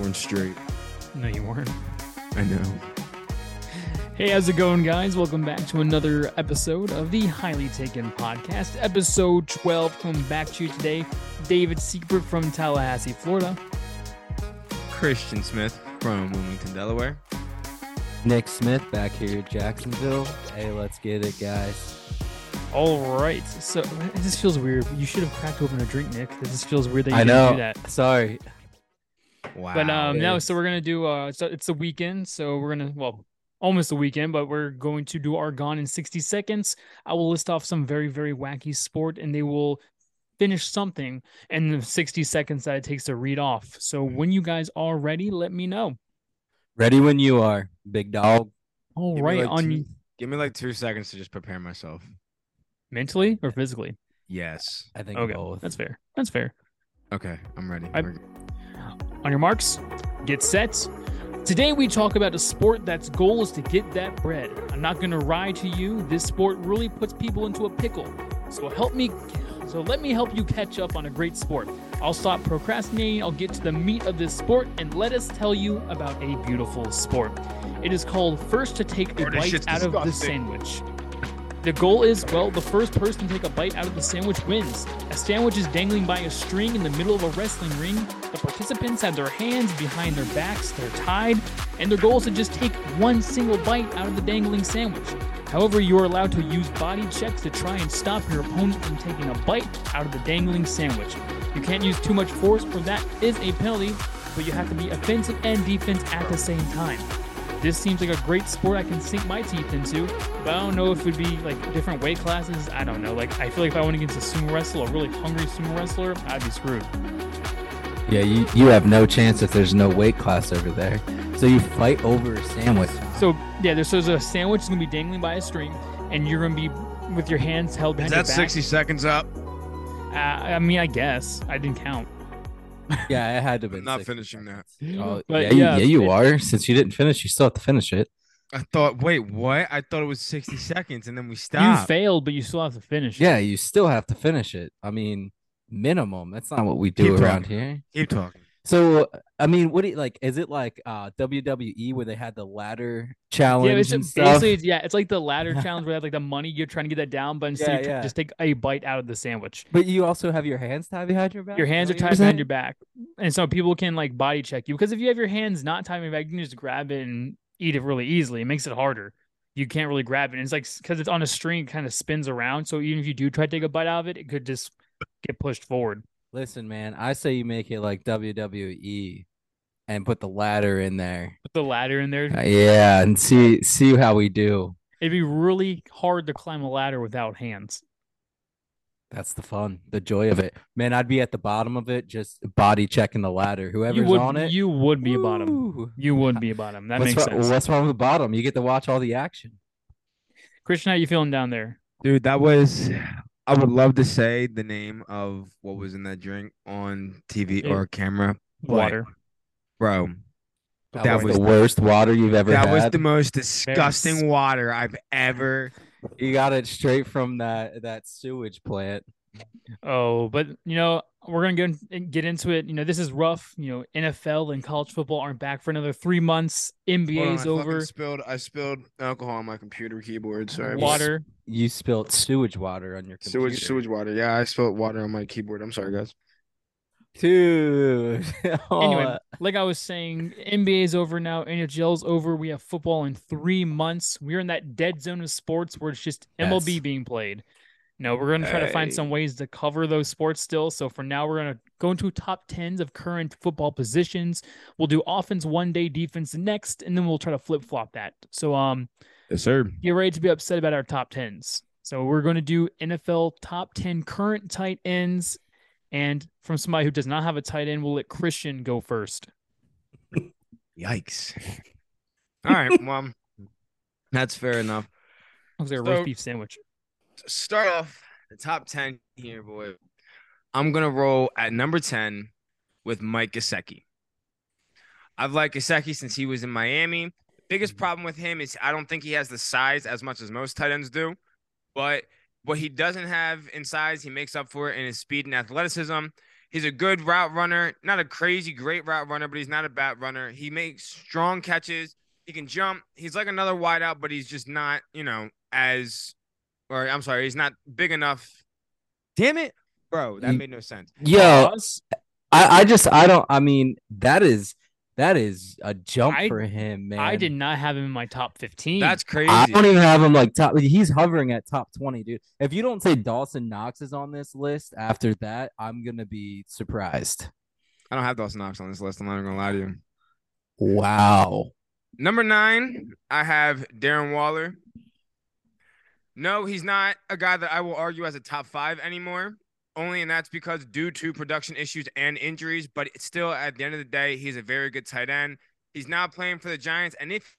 weren't straight. No, you weren't. I know. Hey, how's it going, guys? Welcome back to another episode of the Highly Taken Podcast, episode 12. Coming back to you today, David Seibert from Tallahassee, Florida. Christian Smith from Wilmington, Delaware. Nick Smith back here at Jacksonville. Hey, let's get it, guys. All right. So it just feels weird. You should have cracked open a drink, Nick. This feels weird that you I didn't know. do that. Sorry. Wow. But um, no. So we're gonna do. Uh, so it's the weekend. So we're gonna well, almost the weekend, but we're going to do our gone in sixty seconds. I will list off some very very wacky sport, and they will finish something in the sixty seconds that it takes to read off. So when you guys are ready, let me know. Ready when you are, big dog. All Give me, right, like, on two- Give me like two seconds to just prepare myself. mentally or physically. Yes. I think Okay, both. that's fair. That's fair. Okay, I'm ready. I- We're- On your marks, get set. Today we talk about a sport that's goal is to get that bread. I'm not gonna lie to you, this sport really puts people into a pickle. So help me so let me help you catch up on a great sport. I'll stop procrastinating, I'll get to the meat of this sport, and let us tell you about a beautiful sport. It is called first to take a bite out of the sandwich. The goal is, well, the first person to take a bite out of the sandwich wins. A sandwich is dangling by a string in the middle of a wrestling ring. The participants have their hands behind their backs, they're tied, and their goal is to just take one single bite out of the dangling sandwich. However, you are allowed to use body checks to try and stop your opponent from taking a bite out of the dangling sandwich. You can't use too much force, for that is a penalty, but you have to be offensive and defense at the same time. This seems like a great sport I can sink my teeth into, but I don't know if it would be like different weight classes. I don't know. Like I feel like if I went against a sumo wrestler, a really hungry sumo wrestler, I'd be screwed. Yeah, you, you have no chance if there's no weight class over there. So you fight over a sandwich. So yeah, there's, there's a sandwich that's gonna be dangling by a string, and you're gonna be with your hands held Is behind that your back. 60 seconds up? Uh, I mean, I guess I didn't count. yeah, it had to be. Not finishing that. Oh, But yeah, you- yeah, yeah, you it- are. Since you didn't finish, you still have to finish it. I thought, wait, what? I thought it was 60 seconds and then we stopped. You failed, but you still have to finish. it. Yeah, you still have to finish it. I mean, minimum. That's not what we do Keep around talking. here. Keep talking. So, I mean, what do you like? Is it like uh WWE where they had the ladder challenge Yeah, it's and just, stuff? basically it's- yeah, it's like the ladder challenge where they have like the money you're trying to get that down, but instead Yeah, you yeah. just take a bite out of the sandwich. But you also have your hands tied behind your back. Your hands are what you were tied behind your back, and so people can like body check you because if you have your hands not tied behind your back, you can just grab it and eat it really easily. It makes it harder. You can't really grab it. And it's like because it's on a string, it kind of spins around. So even if you do try to take a bite out of it, it could just get pushed forward. Listen, man, I say you make it like WWE and put the ladder in there. Put the ladder in there. Uh, yeah, and see see how we do. It'd be really hard to climb a ladder without hands. That's the fun, the joy of it. Man, I'd be at the bottom of it, just body checking the ladder. Whoever's you would, on it, you would be a bottom. You would be a bottom. That what's makes wrong, sense. What's wrong with the bottom? You get to watch all the action. Christian, how you feeling down there? Dude, that was. I would love to say the name of what was in that drink on TV or camera. but, Water. Bro, That, That was, was- the worst water you've ever that was the most disgusting water I've ever. You got it straight from that that sewage plant. Oh, but you know, we're gonna get in- get into it. You know, this is rough. You know, NFL and college football aren't back for another three months. NBA's over. spilled. I spilled alcohol on my computer keyboard. Sorry. Water. You spilled sewage water on your computer. Sewage, sewage water. Yeah, I spilled water on my keyboard. I'm sorry, guys. Dude. Oh, Anyway, like I was saying, NBA's over now. NHL's over. We have football in three months. We're in that dead zone of sports where it's just MLB Yes. being played. No, we're gonna try to find some ways to cover those sports still. So for now, we're gonna go into top tens of current football positions. We'll do offense one day, defense next, and then we'll try to flip flop that. So um, Yes, sir. get ready to be upset about our top tens. So we're going to do NFL top 10 current tight ends. And from somebody who does not have a tight end, we'll let Christian go first. Yikes. All right. Well, that's fair enough. Looks like a So- roast beef sandwich. Start off the top 10 here, boy. I'm going to roll at number 10 with Mike Gesicki. I've liked Gesicki since he was in Miami. Biggest mhm. problem with him is I don't think he has the size as much as most tight ends do. But what he doesn't have in size, he makes up for it in his speed and athleticism. He's a good route runner, not a crazy great route runner, but he's not a bad runner. He makes strong catches. He can jump. He's like another wideout, but he's just not, you know, as or I'm sorry, he's not big enough. Damn it, bro, that made no sense. Yo, I, I just I don't I mean that is that is a jump I- for him, man. I did not have him in my top 15. That's crazy. I don't even have him like top. He's hovering at top twenty, dude. If you don't say Dawson Knox is on this list after that, I'm gonna be surprised. I don't have Dawson Knox on this list. I'm not even gonna lie to you. Wow. Number nine, I have Darren Waller. No, he's not a guy that I will argue as a top five anymore. Only and that's because due to production issues and injuries, but still at the end of the day, he's a very good tight end. He's now playing for the Giants, and if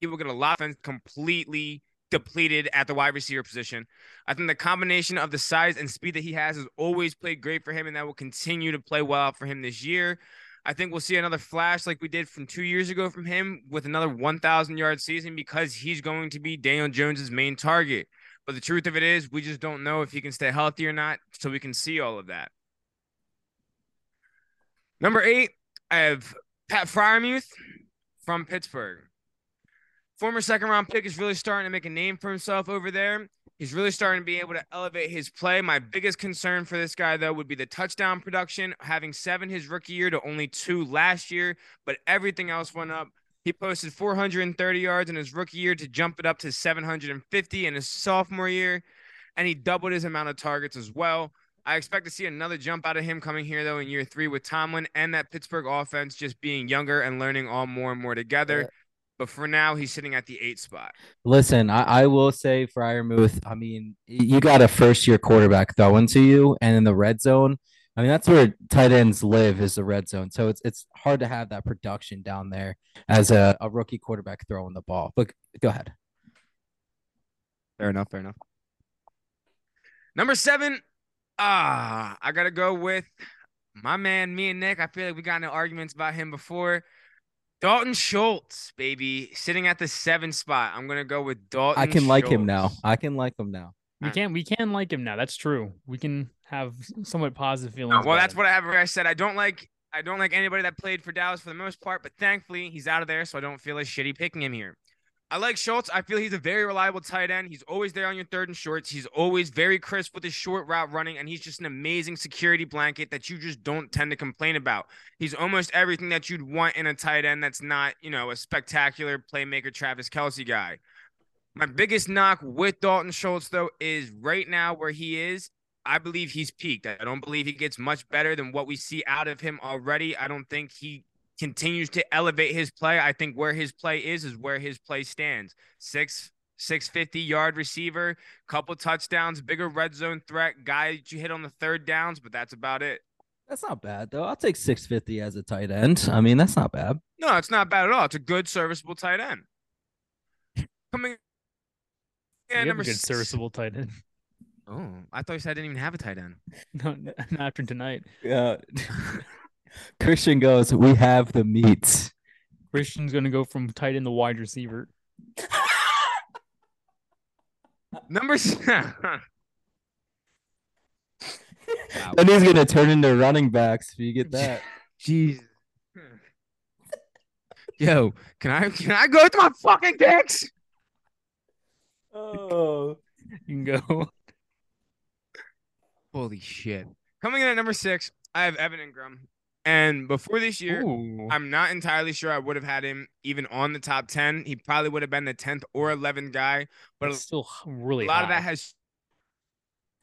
he will get a lot of offense completely depleted at the wide receiver position. I think the combination of the size and speed that he has has always played great for him, and that will continue to play well for him this year. I think we'll see another flash like we did from two years ago from him with another 1,000 yard season because he's going to be Daniel Jones's main target. But the truth of it is, we just don't know if he can stay healthy or not, so we can see all of that. Number eight, I have Pat Freiermuth from Pittsburgh. Former second round pick is really starting to make a name for himself over there. He's really starting to be able to elevate his play. My biggest concern for this guy, though, would be the touchdown production, having seven his rookie year to only two last year, but everything else went up. He posted 430 yards in his rookie year to jump it up to 750 in his sophomore year, and he doubled his amount of targets as well. I expect to see another jump out of him coming here, though, in year three with Tomlin and that Pittsburgh offense just being younger and learning all more and more together. Yeah. But for now, he's sitting at the eight spot. Listen, I, I will say Freiermuth. I mean, you got a first year quarterback throwing to you, and in the red zone. I mean, that's where tight ends live is the red zone. So it's it's hard to have that production down there as a, a rookie quarterback throwing the ball. But go ahead. Fair enough. Fair enough. Number seven. Ah, I gotta go with my man, me and Nick. I feel like we got into arguments about him before. Dalton Schultz, baby, sitting at the seven spot. I'm gonna go with Dalton. I can like him now. I can like him now. we can we can like him now. That's true. We can have somewhat positive feelings. Uh, well, that's him. what I have. I said I don't like. I don't like anybody that played for Dallas for the most part, but thankfully he's out of there, so I don't feel as shitty picking him here. I like Schultz. I feel he's a very reliable tight end. He's always there on your third and shorts. He's always very crisp with his short route running, and he's just an amazing security blanket that you just don't tend to complain about. He's almost everything that you'd want in a tight end that's not, you know, a spectacular playmaker Travis Kelce guy. My biggest knock with Dalton Schultz, though, is right now where he is. I believe he's peaked. I don't believe he gets much better than what we see out of him already. I don't think he continues to elevate his play. I think where his play is is where his play stands. Six 650 yard receiver, couple touchdowns, bigger red zone threat, guy that you hit on the third downs, but that's about it. That's not bad though. I'll take 650 as a tight end. I mean, that's not bad. No, it's not bad at all. It's a good serviceable tight end. Coming We yeah, have a number good six. serviceable tight end. Oh, I thought you said I didn't even have a tight end. No, not after tonight. Yeah. Christian goes, "We have the meats." Christian's gonna go from tight end to wide receiver. Number seven. And he's gonna turn into running backs if you get that. Jeez. Yo, can I can I go with my fucking picks? oh. You can go. Holy shit. Coming in at number six, I have Evan Engram. And before this year, Ooh. I'm not entirely sure I would have had him even on the top 10. He probably would have been the 10th or 11th guy. But It's still really a lot of that has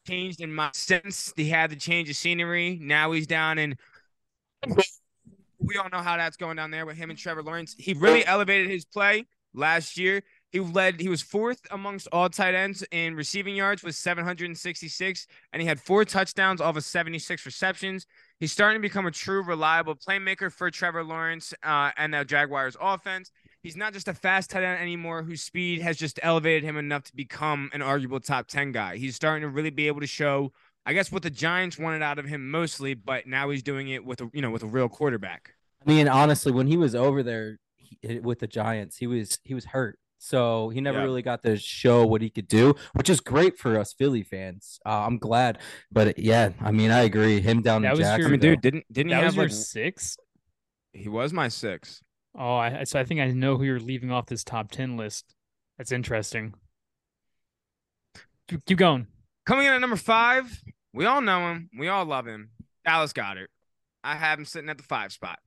changed in my sense. He had to change of scenery. Now he's down in. We all know how that's going down there with him and Trevor Lawrence. He really elevated his play last year. He led. He was fourth amongst all tight ends in receiving yards with 766, and he had four touchdowns off of 76 receptions. He's starting to become a true reliable playmaker for Trevor Lawrence uh, and the Jaguars offense. He's not just a fast tight end anymore whose speed has just elevated him enough to become an arguable top 10 guy. He's starting to really be able to show, I guess, what the Giants wanted out of him mostly, but now he's doing it with a you know with a real quarterback. I mean, honestly, when he was over there he, with the Giants, he was he was hurt. So he never Yeah. really got to show what he could do, which is great for us Philly fans. Uh, I'm glad, but yeah, I mean, I agree. Him down That in was your- I mean, dude, didn't didn't he That was have your like six. he was my six. Oh, I, so I think I know who you're leaving off this top ten list. That's interesting. Keep, keep going. Coming in at number five, we all know him. We all love him. Dallas Goedert. I have him sitting at the five spot.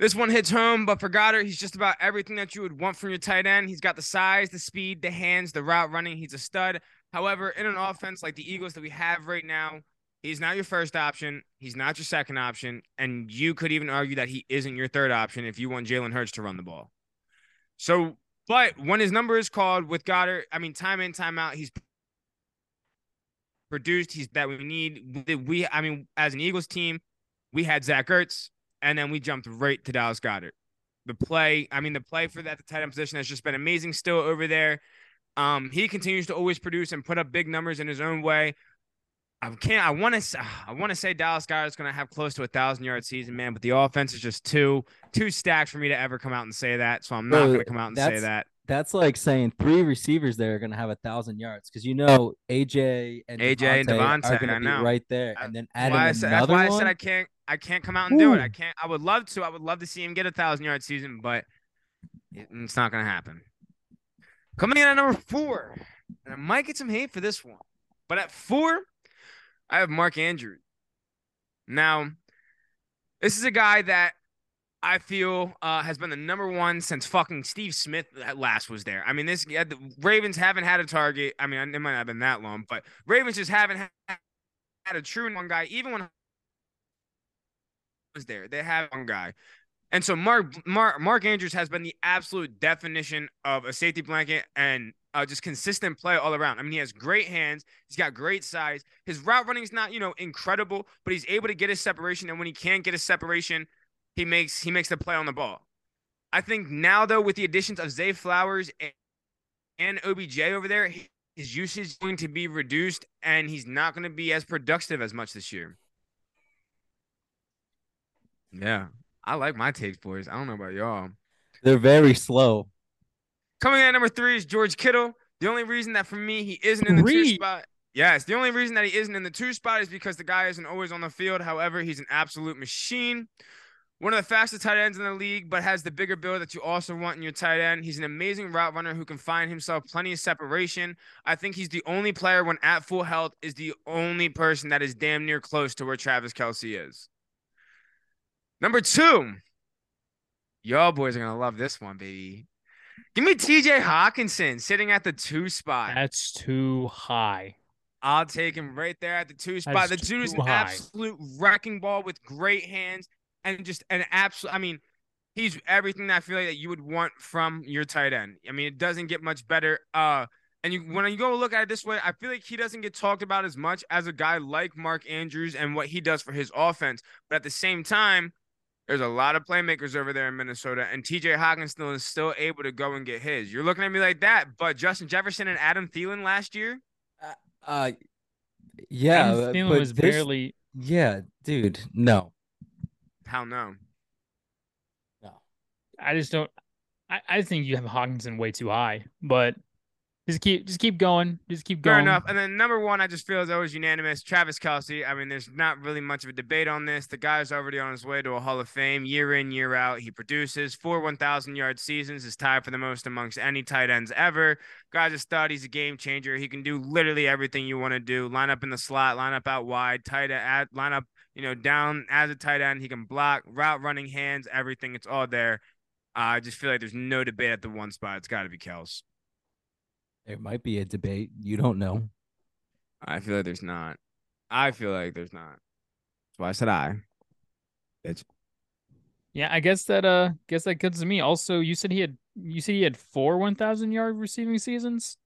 This one hits home, but for Goedert, he's just about everything that you would want from your tight end. He's got the size, the speed, the hands, the route running. He's a stud. However, in an offense like the Eagles that we have right now, he's not your first option. He's not your second option. And you could even argue that he isn't your third option if you want Jalen Hurts to run the ball. So, but when his number is called with Goedert, I mean, time in, time out, he's produced. He's that we need. We, I mean, as an Eagles team, we had Zach Ertz, and then we jumped right to Dallas Goddard. The play, I mean, the play for that the tight end position has just been amazing still over there. Um, he continues to always produce and put up big numbers in his own way. I can't. I want to. I want to say Dallas Goedert's going to have close to a thousand yard season, man. But the offense is just too too stacked for me to ever come out and say that. So I'm not going to come out and say that. That's like saying three receivers there are going to have a thousand yards because you know AJ and AJ and DeVonta are going to be know. right there, and then That's adding why I said, that's why I one. said I can't. I can't come out and do it. I can't. I would love to. I would love to see him get a thousand yard season, but it's not going to happen. Coming in at number four, and I might get some hate for this one, but at four, I have Mark Andrews. Now, this is a guy that I feel uh, has been the number one since fucking Steve Smith last was there. I mean, this yeah, the Ravens haven't had a target. I mean, it might not have been that long, but Ravens just haven't had, a true one guy, even when was there. They have one guy. And so Mark Mark Mark Andrews has been the absolute definition of a safety blanket and uh, just consistent play all around. I mean, he has great hands. He's got great size. His route running is not, you know, incredible, but he's able to get his separation. And when he can't get his separation, he makes he makes the play on the ball. I think now though, with the additions of Zay Flowers and, and OBJ over there, his usage is going to be reduced, and he's not going to be as productive as much this year. Yeah, I like my takes, boys. I don't know about y'all. They're very slow. Coming in at number three is George Kittle. The only reason that for me he isn't in the two spot. Yes, the only reason that he isn't in the two spot is because the guy isn't always on the field. However, he's an absolute machine. One of the fastest tight ends in the league, but has the bigger build that you also want in your tight end. He's an amazing route runner who can find himself plenty of separation. I think he's the only player when at full health is the only person that is damn near close to where Travis Kelce is. Number two, y'all boys are gonna love this one, baby. Give me TJ Hockenson sitting at the two spot. That's too high. I'll take him right there at the two spot. The is dude is an absolute wrecking ball with great hands and just an absolute. I mean, he's everything that I feel like that you would want from your tight end. I mean, it doesn't get much better. Uh, and you when you go look at it this way, I feel like he doesn't get talked about as much as a guy like Mark Andrews and what he does for his offense. But at the same time, there's a lot of playmakers over there in Minnesota, and TJ Hockenson is still able to go and get his. You're looking at me like that, but Justin Jefferson and Adam Thielen last year. Uh, yeah, Adam Thielen but was this- barely. Yeah, dude, no, Hell no. no. I just don't. I, I think you have Hockenson way too high, but just keep just keep going. Just keep Fair going. enough. And then number one, I just feel as always unanimous. Travis Kelce. I mean, there's not really much of a debate on this. The guy's already on his way to a Hall of Fame year in, year out. He produces four 1,000 yard seasons, is tied for the most amongst any tight ends ever. Guy's a stud. He's a game changer. He can do literally everything you want to do. Line up in the slot, line up out wide, tight end, line up, you know, down as a tight end. He can block, route running, hands, everything. It's all there. I just feel like there's no debate at the one spot. It's got to be Kels. There might be a debate. You don't know. I feel like there's not. I feel like there's not. That's why I said I. Bitch. Yeah, I guess that uh guess that comes to me. Also, you said he had you said he had four one thousand yard receiving seasons.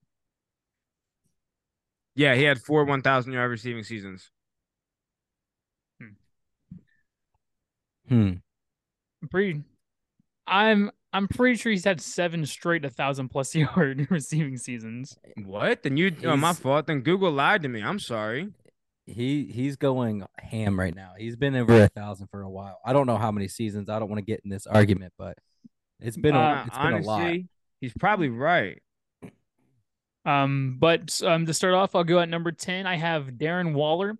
Yeah, he had four 1,000 yard receiving seasons. Hmm. I'm pretty I'm I'm pretty sure he's had seven straight a thousand plus yard receiving seasons. What? Then you? Oh, my fault. Then Google lied to me. I'm sorry. He he's going ham right now. He's been over a thousand for a while. I don't know how many seasons. I don't want to get in this argument, but it's been a, Uh, it's been a lot. honestly, He's probably right. Um, but um, to start off, I'll go at number 10. I have Darren Waller.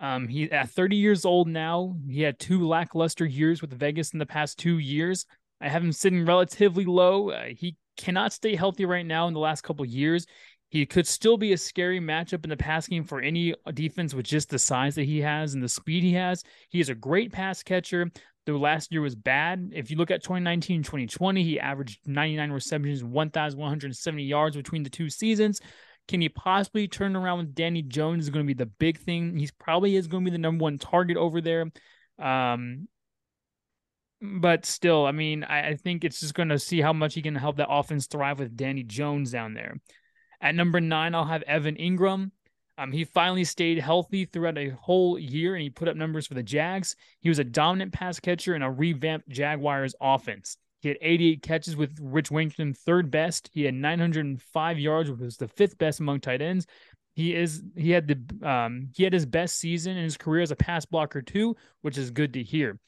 Um, he at 30 years old now. He had two lackluster years with Vegas in the past two years. I have him sitting relatively low. Uh, he cannot stay healthy right now in the last couple years. He could still be a scary matchup in the pass game for any defense with just the size that he has and the speed he has. He is a great pass catcher. The last year was bad. If you look at 2019 2020, he averaged 99 receptions, 1,170 yards between the two seasons. Can he possibly turn around with Danny Jones? Is going to be the big thing. He's probably is going to be the number one target over there. Um, but still, I mean, I, I think it's just going to see how much he can help that offense thrive with Danny Jones down there. At number nine, I'll have Evan Engram. Um, he finally stayed healthy throughout a whole year and he put up numbers for the Jags. He was a dominant pass catcher in a revamped Jaguars offense. He had 88 catches with Rich Wington third best. He had 905 yards, which was the fifth best among tight ends. He is he had the um he had his best season in his career as a pass blocker too, which is good to hear.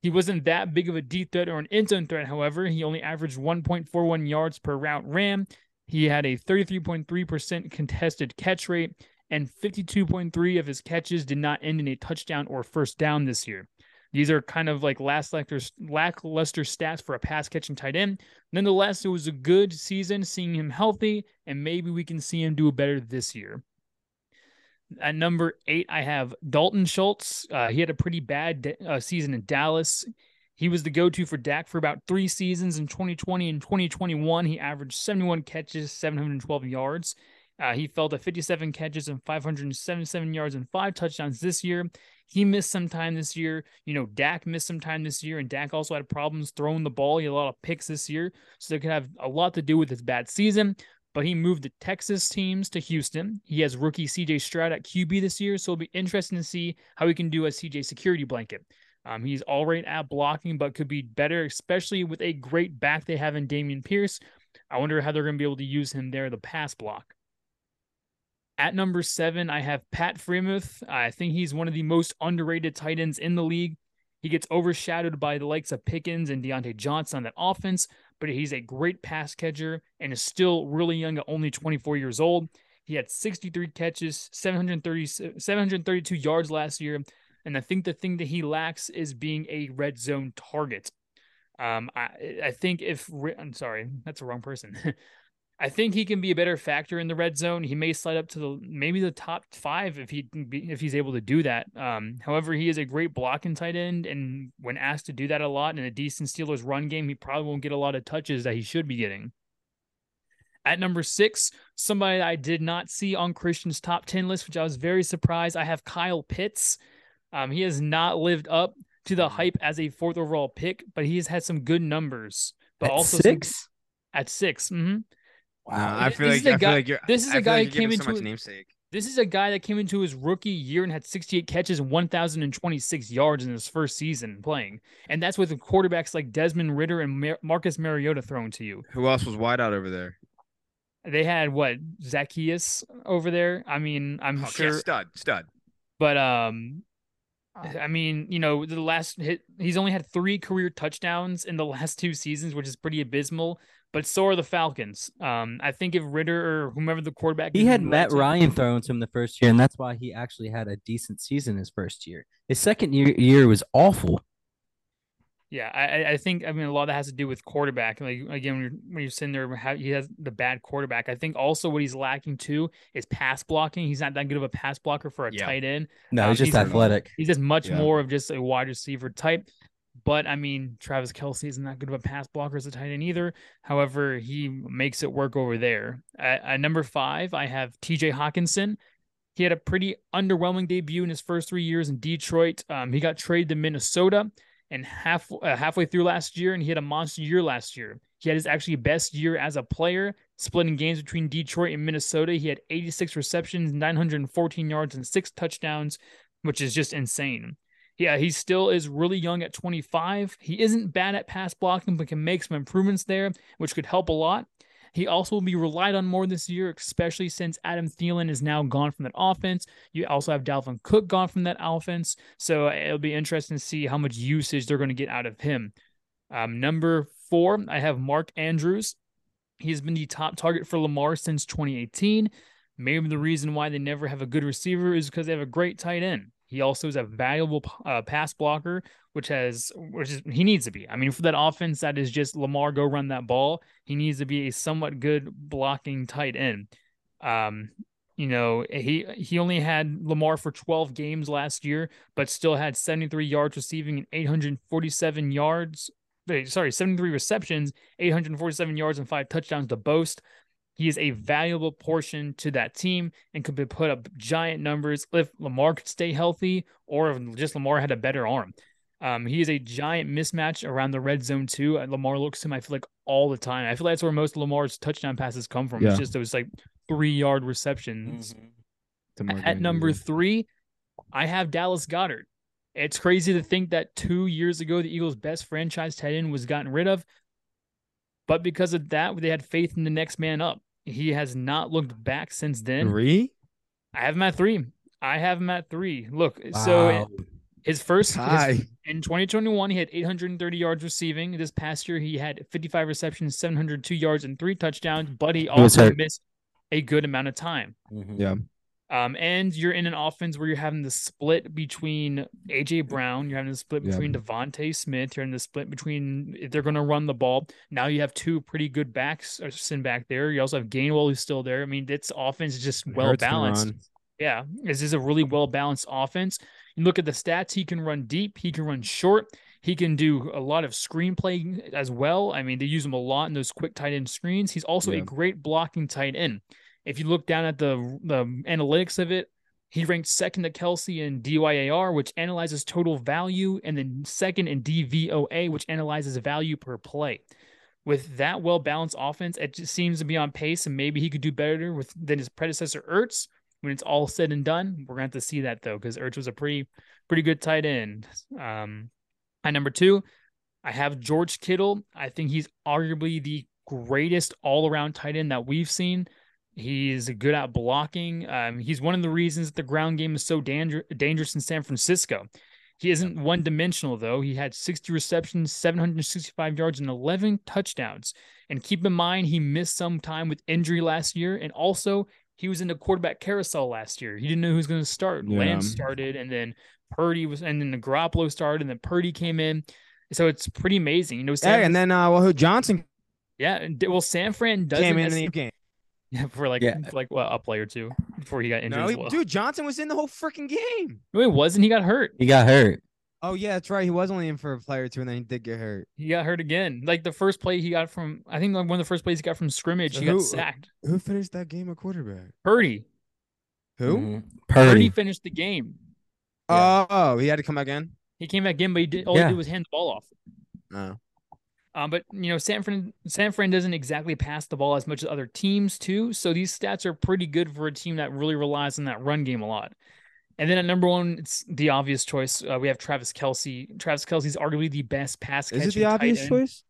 He wasn't that big of a deep threat or an end zone threat, however. He only averaged 1.41 yards per route ran. He had a 33.3% contested catch rate, and 52.3 of his catches did not end in a touchdown or first down this year. These are kind of like lackluster, lackluster stats for a pass catching tight end. Nonetheless, it was a good season seeing him healthy, and maybe we can see him do better this year. At number eight, I have Dalton Schultz. Uh, he had a pretty bad uh, season in Dallas. He was the go to for Dak for about three seasons in 2020 and 2021. He averaged 71 catches, 712 yards. Uh, he fell to 57 catches and 577 yards and five touchdowns this year. He missed some time this year. You know, Dak missed some time this year, and Dak also had problems throwing the ball. He had a lot of picks this year, so it could have a lot to do with his bad season. But he moved the Texas teams to Houston. He has rookie CJ Stroud at QB this year, so it'll be interesting to see how he can do as CJ security blanket. Um, he's all right at blocking, but could be better, especially with a great back they have in Dameon Pierce. I wonder how they're going to be able to use him there, the pass block. At number seven, I have Pat Freiermuth. I think he's one of the most underrated tight ends in the league. He gets overshadowed by the likes of Pickens and Diontae Johnson on that offense, but he's a great pass catcher and is still really young at only 24 years old. He had 63 catches, 730, 732 yards last year. And I think the thing that he lacks is being a red zone target. Um, I, I think if I'm sorry, that's the wrong person. I think he can be a better factor in the red zone. He may slide up to the maybe the top five if he be, if he's able to do that. Um, however, he is a great blocking tight end, and when asked to do that a lot in a decent Steelers run game, he probably won't get a lot of touches that he should be getting. At number six, somebody I did not see on Christian's top ten list, which I was very surprised. I have Kyle Pitts. Um, he has not lived up to the hype as a fourth overall pick, but he has had some good numbers. But at also six. Some, at six. Mm-hmm. Wow, I feel like I feel like you're. This is a guy like who came so into much namesake. This is a guy that came into his rookie year and had 68 catches and 1,026 yards in his first season playing, and that's with quarterbacks like Desmond Ridder and Mar- Marcus Mariota thrown to you. Who else was wide out over there? They had what Zacchaeus over there. I mean, I'm Oh, sure, yeah, stud, stud. but um, I mean, you know, the last hit, he's only had three career touchdowns in the last two seasons, which is pretty abysmal. But so are the Falcons. Um, I think if Ridder or whomever the quarterback, He had in Matt team- Ryan thrown to him the first year, and that's why he actually had a decent season his first year. His second year, year was awful. Yeah, I I- I think I mean a lot of that has to do with quarterback. Like again, when you're, when you're sitting there, how he has the bad quarterback. I think also what he's lacking too is pass blocking. He's not that good of a pass blocker for a Yeah. tight end. No, Um, he's just he's- athletic. He's just much Yeah. more of just a wide receiver type. But I mean, Travis Kelce isn't that good of a pass blocker as a tight end either. However, he makes it work over there. At, at number five, I have TJ Hockenson. He had a pretty underwhelming debut in his first three years in Detroit. Um, he got traded to Minnesota and half uh, halfway through last year, and he had a monster year last year. He had his actually best year as a player, splitting games between Detroit and Minnesota. He had 86 receptions, 914 yards, and six touchdowns, which is just insane. Yeah, he still is really young at 25. He isn't bad at pass blocking, but can make some improvements there, which could help a lot. He also will be relied on more this year, especially since Adam Thielen is now gone from that offense. You also have Dalvin Cook gone from that offense. So it'll be interesting to see how much usage they're going to get out of him. Um, number four, I have Mark Andrews. He's been the top target for Lamar since 2018. Maybe the reason why they never have a good receiver is because they have a great tight end. He also is a valuable uh, pass blocker, which has which is he needs to be. I mean, for that offense that is just Lamar go run that ball, he needs to be a somewhat good blocking tight end. Um, you know, he he only had Lamar for 12 games last year, but still had 73 yards receiving and 847 yards. Sorry, 73 receptions, 847 yards and five touchdowns to boast. He is a valuable portion to that team and could be put up giant numbers if Lamar could stay healthy or if just Lamar had a better arm. Um, he is a giant mismatch around the red zone too. Lamar looks to him, I feel like all the time. I feel like that's where most of Lamar's touchdown passes come from. Yeah. It's just those like three yard receptions. Mm-hmm. At number three, I have Dallas Goedert. It's crazy to think that two years ago the Eagles' best franchise tight end was gotten rid of, but because of that, they had faith in the next man up. He has not looked back since then. Three? I have him at three. I have him at three. Look, wow. so his first his, in 2021, he had 830 yards receiving. This past year, he had 55 receptions, 702 yards, and three touchdowns. But he also missed a good amount of time. Mm-hmm. Yeah. Um, and you're in an offense where you're having the split between AJ Brown, you're having the split between yeah. DeVonta Smith, you're in the split between if they're going to run the ball. Now you have two pretty good backs uh, sitting back there. You also have Gainwell who's still there. I mean, this offense is just well balanced. Yeah, this is a really well balanced offense. You look at the stats; he can run deep, he can run short, he can do a lot of screenplay as well. I mean, they use him a lot in those quick tight end screens. He's also yeah. a great blocking tight end. If you look down at the the analytics of it, he ranked second to Kelce in DYAR, which analyzes total value, and then second in DVOA, which analyzes value per play. With that well balanced offense, it just seems to be on pace, and maybe he could do better with than his predecessor Ertz. When it's all said and done, we're to have to see that though, because Ertz was a pretty pretty good tight end. Um, at number two, I have George Kittle. I think he's arguably the greatest all around tight end that we've seen. He's good at blocking. Um, he's one of the reasons that the ground game is so danger- dangerous in San Francisco. He isn't one dimensional, though. He had 60 receptions, 765 yards, and 11 touchdowns. And keep in mind, he missed some time with injury last year. And also, he was in the quarterback carousel last year. He didn't know who was going to start. Yeah. Lance started, and then Purdy was, and then the Garoppolo started, and then Purdy came in. So it's pretty amazing. You know, Sam, hey, and then uh, well, who Johnson? Yeah, well, San Fran doesn't came in the game. Yeah, for like yeah. like what a play or two before he got injured. No, he, well. dude, Johnson was in the whole freaking game. No, he wasn't. He got hurt. He got hurt. Oh yeah, that's right. He was only in for a play or two, and then he did get hurt. He got hurt again. Like the first play he got from, I think like one of the first plays he got from scrimmage, so he who, got sacked. Who finished that game at quarterback? Purdy. Who? Mm-hmm. Purdy. Purdy finished the game. Yeah. Oh, he had to come back in. He came back in, but he did all yeah. he did was hand the ball off. Oh. Um, but you know, San Fran San Fran doesn't exactly pass the ball as much as other teams too. So these stats are pretty good for a team that really relies on that run game a lot. And then at number one, it's the obvious choice. Uh, we have Travis Kelce. Travis Kelce is arguably the best pass. Is it the obvious choice?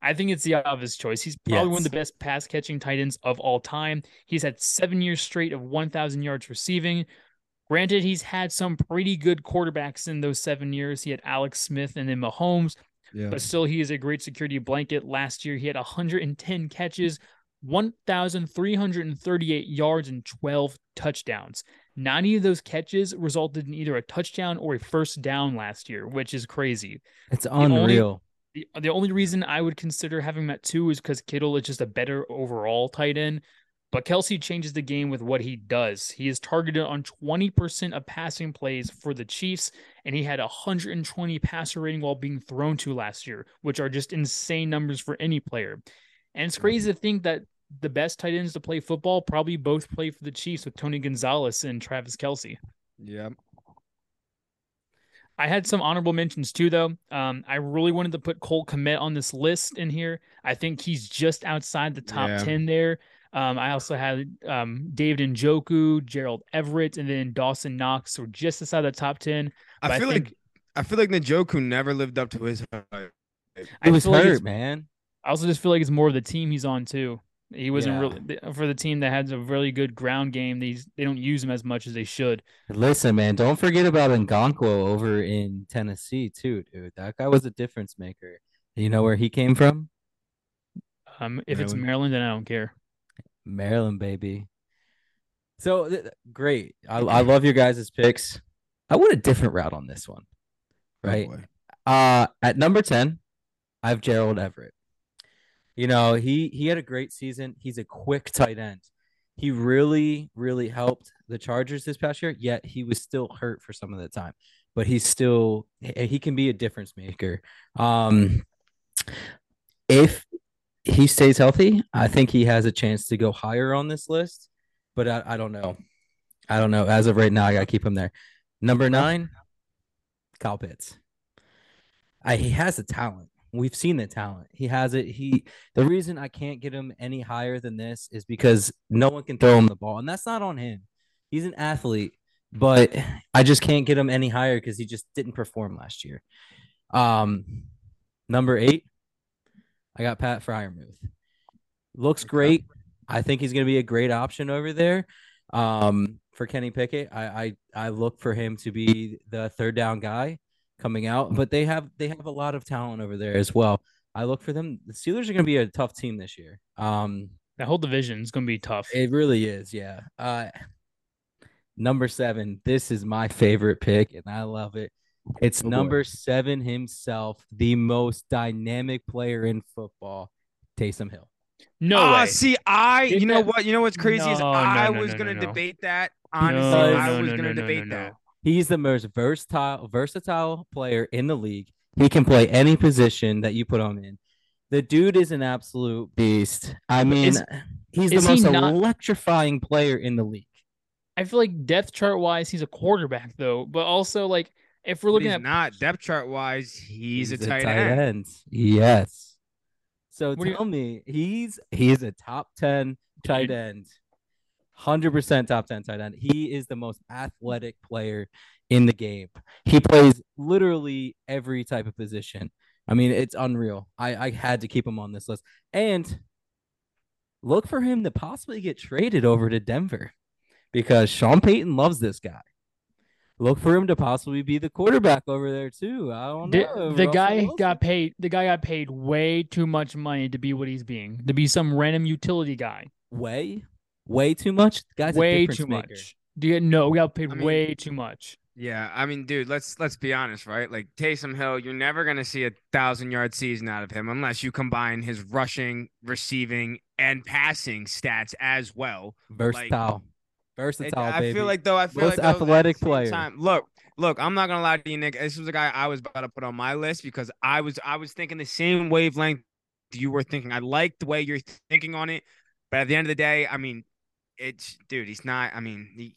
I think it's the obvious choice. He's probably yes. one of the best pass catching tight ends of all time. He's had seven years straight of 1,000 yards receiving. Granted, he's had some pretty good quarterbacks in those seven years. He had Alex Smith and then Mahomes. Yeah. But still, he is a great security blanket. Last year, he had 110 catches, 1,338 yards, and 12 touchdowns. 90 of those catches resulted in either a touchdown or a first down last year, which is crazy. It's the unreal. Only, the, the only reason I would consider having him at two is because Kittle is just a better overall tight end. But Kelce changes the game with what he does. He is targeted on 20% of passing plays for the Chiefs, and he had 120 passer rating while being thrown to last year, which are just insane numbers for any player. And it's crazy to think that the best tight ends to play football probably both play for the Chiefs with Tony Gonzalez and Travis Kelce. Yep. I had some honorable mentions too, though. Um, I really wanted to put Cole Kmet on this list in here. I think he's just outside the top yeah. 10 there. Um, I also had um, David Njoku, Gerald Everett, and then Dawson Knox were just outside the top ten. I feel I think, like I feel like Njoku never lived up to his hype. He was hurt, like man. I also just feel like it's more of the team he's on too. He wasn't yeah. really for the team that has a really good ground game. These they don't use him as much as they should. Listen, man, don't forget about Ngakoue over in Tennessee too, dude. That guy was a difference maker. You know where he came from? Um, if it's Maryland. Maryland, then I don't care. Maryland, baby. So th- great. I, I love your guys' picks. I went a different route on this one. Oh, Right. boy. Uh at number 10, I have Gerald Everett. You know, he he had a great season. He's a quick tight end. He really, really helped the Chargers this past year, yet he was still hurt for some of the time. But he's still he can be a difference maker. Um if he stays healthy, I think he has a chance to go higher on this list. But I, I don't know. I don't know. As of right now, I gotta keep him there. Number nine, Kyle Pitts. I, he has the talent. We've seen the talent. He has it. He the reason I can't get him any higher than this is because no one can throw him the ball, and that's not on him. He's an athlete, but I just can't get him any higher because he just didn't perform last year. Um, number eight, I got Pat Freiermuth. Looks great. I think he's going to be a great option over there. Um, for Kenny Pickett, I, I I look for him to be the third down guy coming out, but they have they have a lot of talent over there as well. I look for them. The Steelers are going to be a tough team this year. Um, That whole division is gonna be tough. it really is, yeah. Uh, number seven. This is my favorite pick, and I love it. It's Oh, boy. number seven himself, the most dynamic player in football, Taysom Hill. no Ah, way. see, I Did you know that- what? You know what's crazy is No, no, I no, was no, gonna no, no. debate that. Honestly, No, I no, was no, gonna no, no, debate no, that. no. He's the most versatile, versatile player in the league. He can play any position that you put him in. The dude is an absolute beast. I mean, Is- he's the is he most not- electrifying player in the league. I feel like depth chart wise, he's a quarterback though. But also like if we're looking he's at not depth chart wise. He's, a tight, end. Yes. So What do you- tell me, he's he's a top ten tight end, hundred percent top ten tight end. He is the most athletic player in the game. He plays literally every type of position. I mean, it's unreal. I I had to keep him on this list, and look for him to possibly get traded over to Denver because Sean Payton loves this guy. Look for him to possibly be the quarterback over there too. I don't the, know. the Russell guy Wilson? got paid the guy got paid way too much money to be what he's being. To be some random utility guy. way, way too much. The guy's way difference too maker. much. Do you no, we got paid I mean- way too much. Yeah, I mean, dude, let's let's be honest, right? Like Taysom Hill, you're never gonna see a thousand yard season out of him unless you combine his rushing, receiving, and passing stats as well. Versatile, It- versatile. I baby. feel like though, I feel Most like athletic player. Time, look, look, I'm not gonna lie to you, Nick. This was a guy I was about to put on my list because I was I was thinking the same wavelength you were thinking. I like the way you're thinking on it, but at the end of the day, I mean, it's dude, he's not. I mean, he,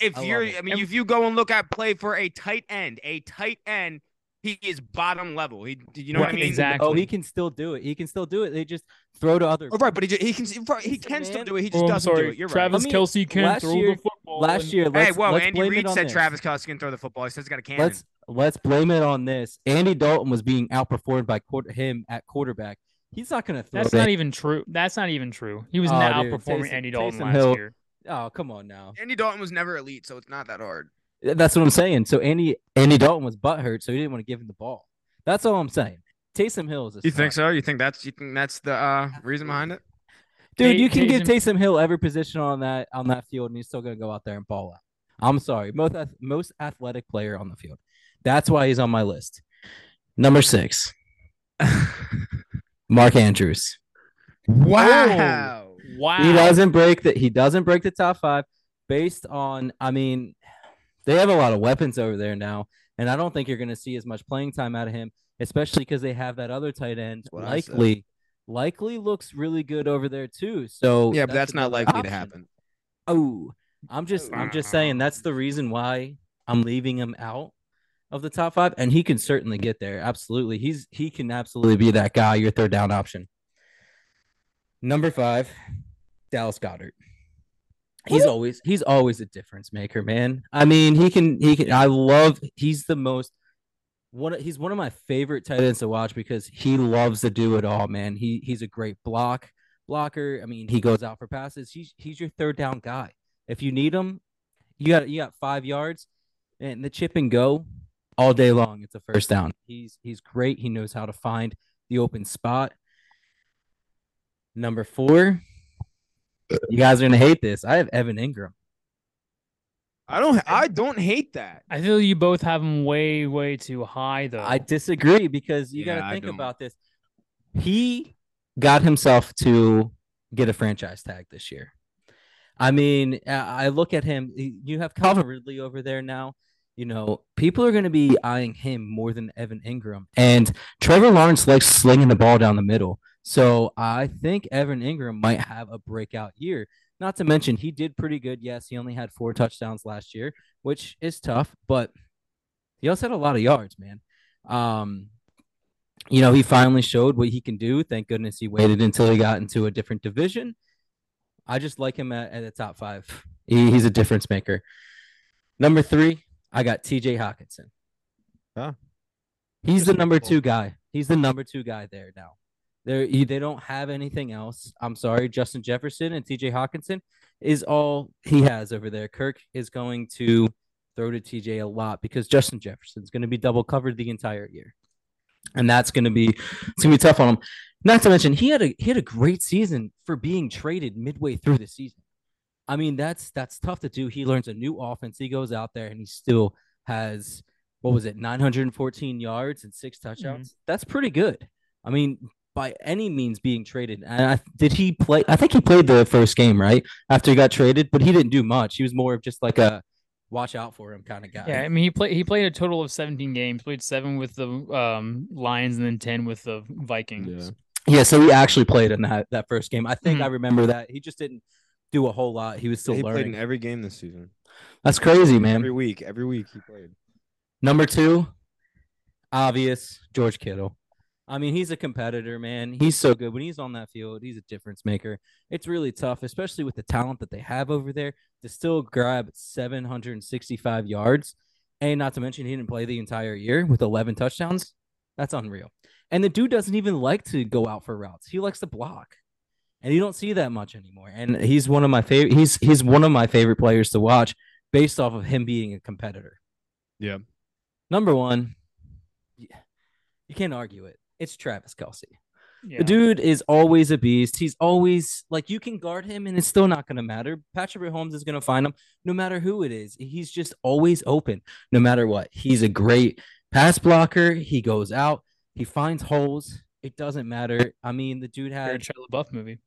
if I you're. I mean, if you go and look at play for a tight end, a tight end, he is bottom level. He, you know what I mean? exactly. Oh, he can still do it. He can still do it. They just throw to other. Oh, right, but he, ju- he can he can still do it. He just Oh, doesn't sorry. do it. You're Travis I mean, Kelce can't throw year- the football. Last and- year, right. let's, hey, whoa, let's Andy blame Reid said this. Travis Kelce can throw the football. He says he's got a cannon. Let's let's blame it on this. Andy Dalton was being outperformed by quarter, him at quarterback. He's not going to throw. That's it. not even true. That's not even true. He was Oh, now dude, outperforming Taysom- Andy Dalton Taysom last Hill- year. Oh, come on now. Andy Dalton was never elite, so it's not that hard. That's what I'm saying. So Andy Andy Dalton was butthurt, so he didn't want to give him the ball. That's all I'm saying. Taysom Hill is a You think so? You think that's you think that's the uh, reason behind it? Dude, Tay- you can give Taysom- Taysom Hill every position on that on that field, and he's still gonna go out there and ball out. I'm sorry, most most athletic player on the field. That's why he's on my list. Number six, Mark Andrews. wow. Wow. He doesn't break the he doesn't break the top five based on. I mean, they have a lot of weapons over there now, and I don't think you're gonna see as much playing time out of him, especially because they have that other tight end. what Likely, likely looks really good over there too. So Yeah, but that's not another likely to happen. Oh, I'm just oh, I'm just saying that's the reason why I'm leaving him out of the top five, and he can certainly get there. Absolutely, he's he can absolutely be that guy, your third down option. Number five, Dallas Goedert. He's always he's always a difference maker, man. I mean, he can he can. I love. He's the most one. He's one of my favorite tight ends to watch because he loves to do it all, man. He he's a great block blocker. I mean, he goes out for passes. He's he's your third down guy. If you need him, you got you got five yards, and the chip and go all day long. It's a first down. He's he's great. He knows how to find the open spot. Number four, you guys are gonna hate this. I have Evan Engram. I don't. I don't hate that. I feel you both have him way, way too high, though. I disagree because you Yeah, got to think about this. He got himself to get a franchise tag this year. I mean, I I look at him. You have Calvin Ridley over there now. You know, people are going to be eyeing him more than Evan Engram. And Trevor Lawrence likes slinging the ball down the middle. So I think Evan Engram might have a breakout year. Not to mention, he did pretty good. Yes, he only had four touchdowns last year, which is tough, but he also had a lot of yards, man. Um, you know, he finally showed what he can do. Thank goodness he waited until he got into a different division. I just like him at, at the top five. He, he's a difference maker. Number three, I got TJ Hockenson. Huh. He's the number two guy. He's the number two guy there now. There, they don't have anything else. I'm sorry, Justin Jefferson and TJ Hockenson is all he has over there. Kirk is going to throw to TJ a lot because Justin Jefferson's going to be double covered the entire year, and that's going to be it's going to be tough on him. Not to mention he had a he had a great season for being traded midway through the season. I mean that's that's tough to do. He learns a new offense. He goes out there and he still has what was it 914 yards and six touchdowns. Mm-hmm. That's pretty good. I mean by any means being traded. And I, did he play? I think he played the first game right after he got traded, but he didn't do much. He was more of just like a watch out for him kind of guy. yeah, I mean, he played. He played a total of 17 games. Played seven with the um Lions and then 10 with the Vikings. Yeah, so he actually played in that that first game. I think Mhm. I remember that. He just didn't do a whole lot. He was still he played learning. in every game this season. That's crazy, man. Every week, every week he played. Number two, obvious George Kittle. I mean, he's a competitor, man. He's so good when he's on that field. He's a difference maker. It's really tough, especially with the talent that they have over there, to still grab 765 yards. And not to mention, he didn't play the entire year with 11 touchdowns. That's unreal. And the dude doesn't even like to go out for routes. He likes to block. And you don't see that much anymore. And he's one of my favorite he's he's one of my favorite players to watch based off of him being a competitor. Yeah. Number one, y- you can't argue it. It's Travis Kelce. Yeah. The dude is always a beast. He's always like you can guard him and it's still not going to matter. Patrick Mahomes is going to find him no matter who it is. He's just always open no matter what. He's a great pass blocker. He goes out, he finds holes. It doesn't matter. I mean, the dude had Shia LaBeouf movie.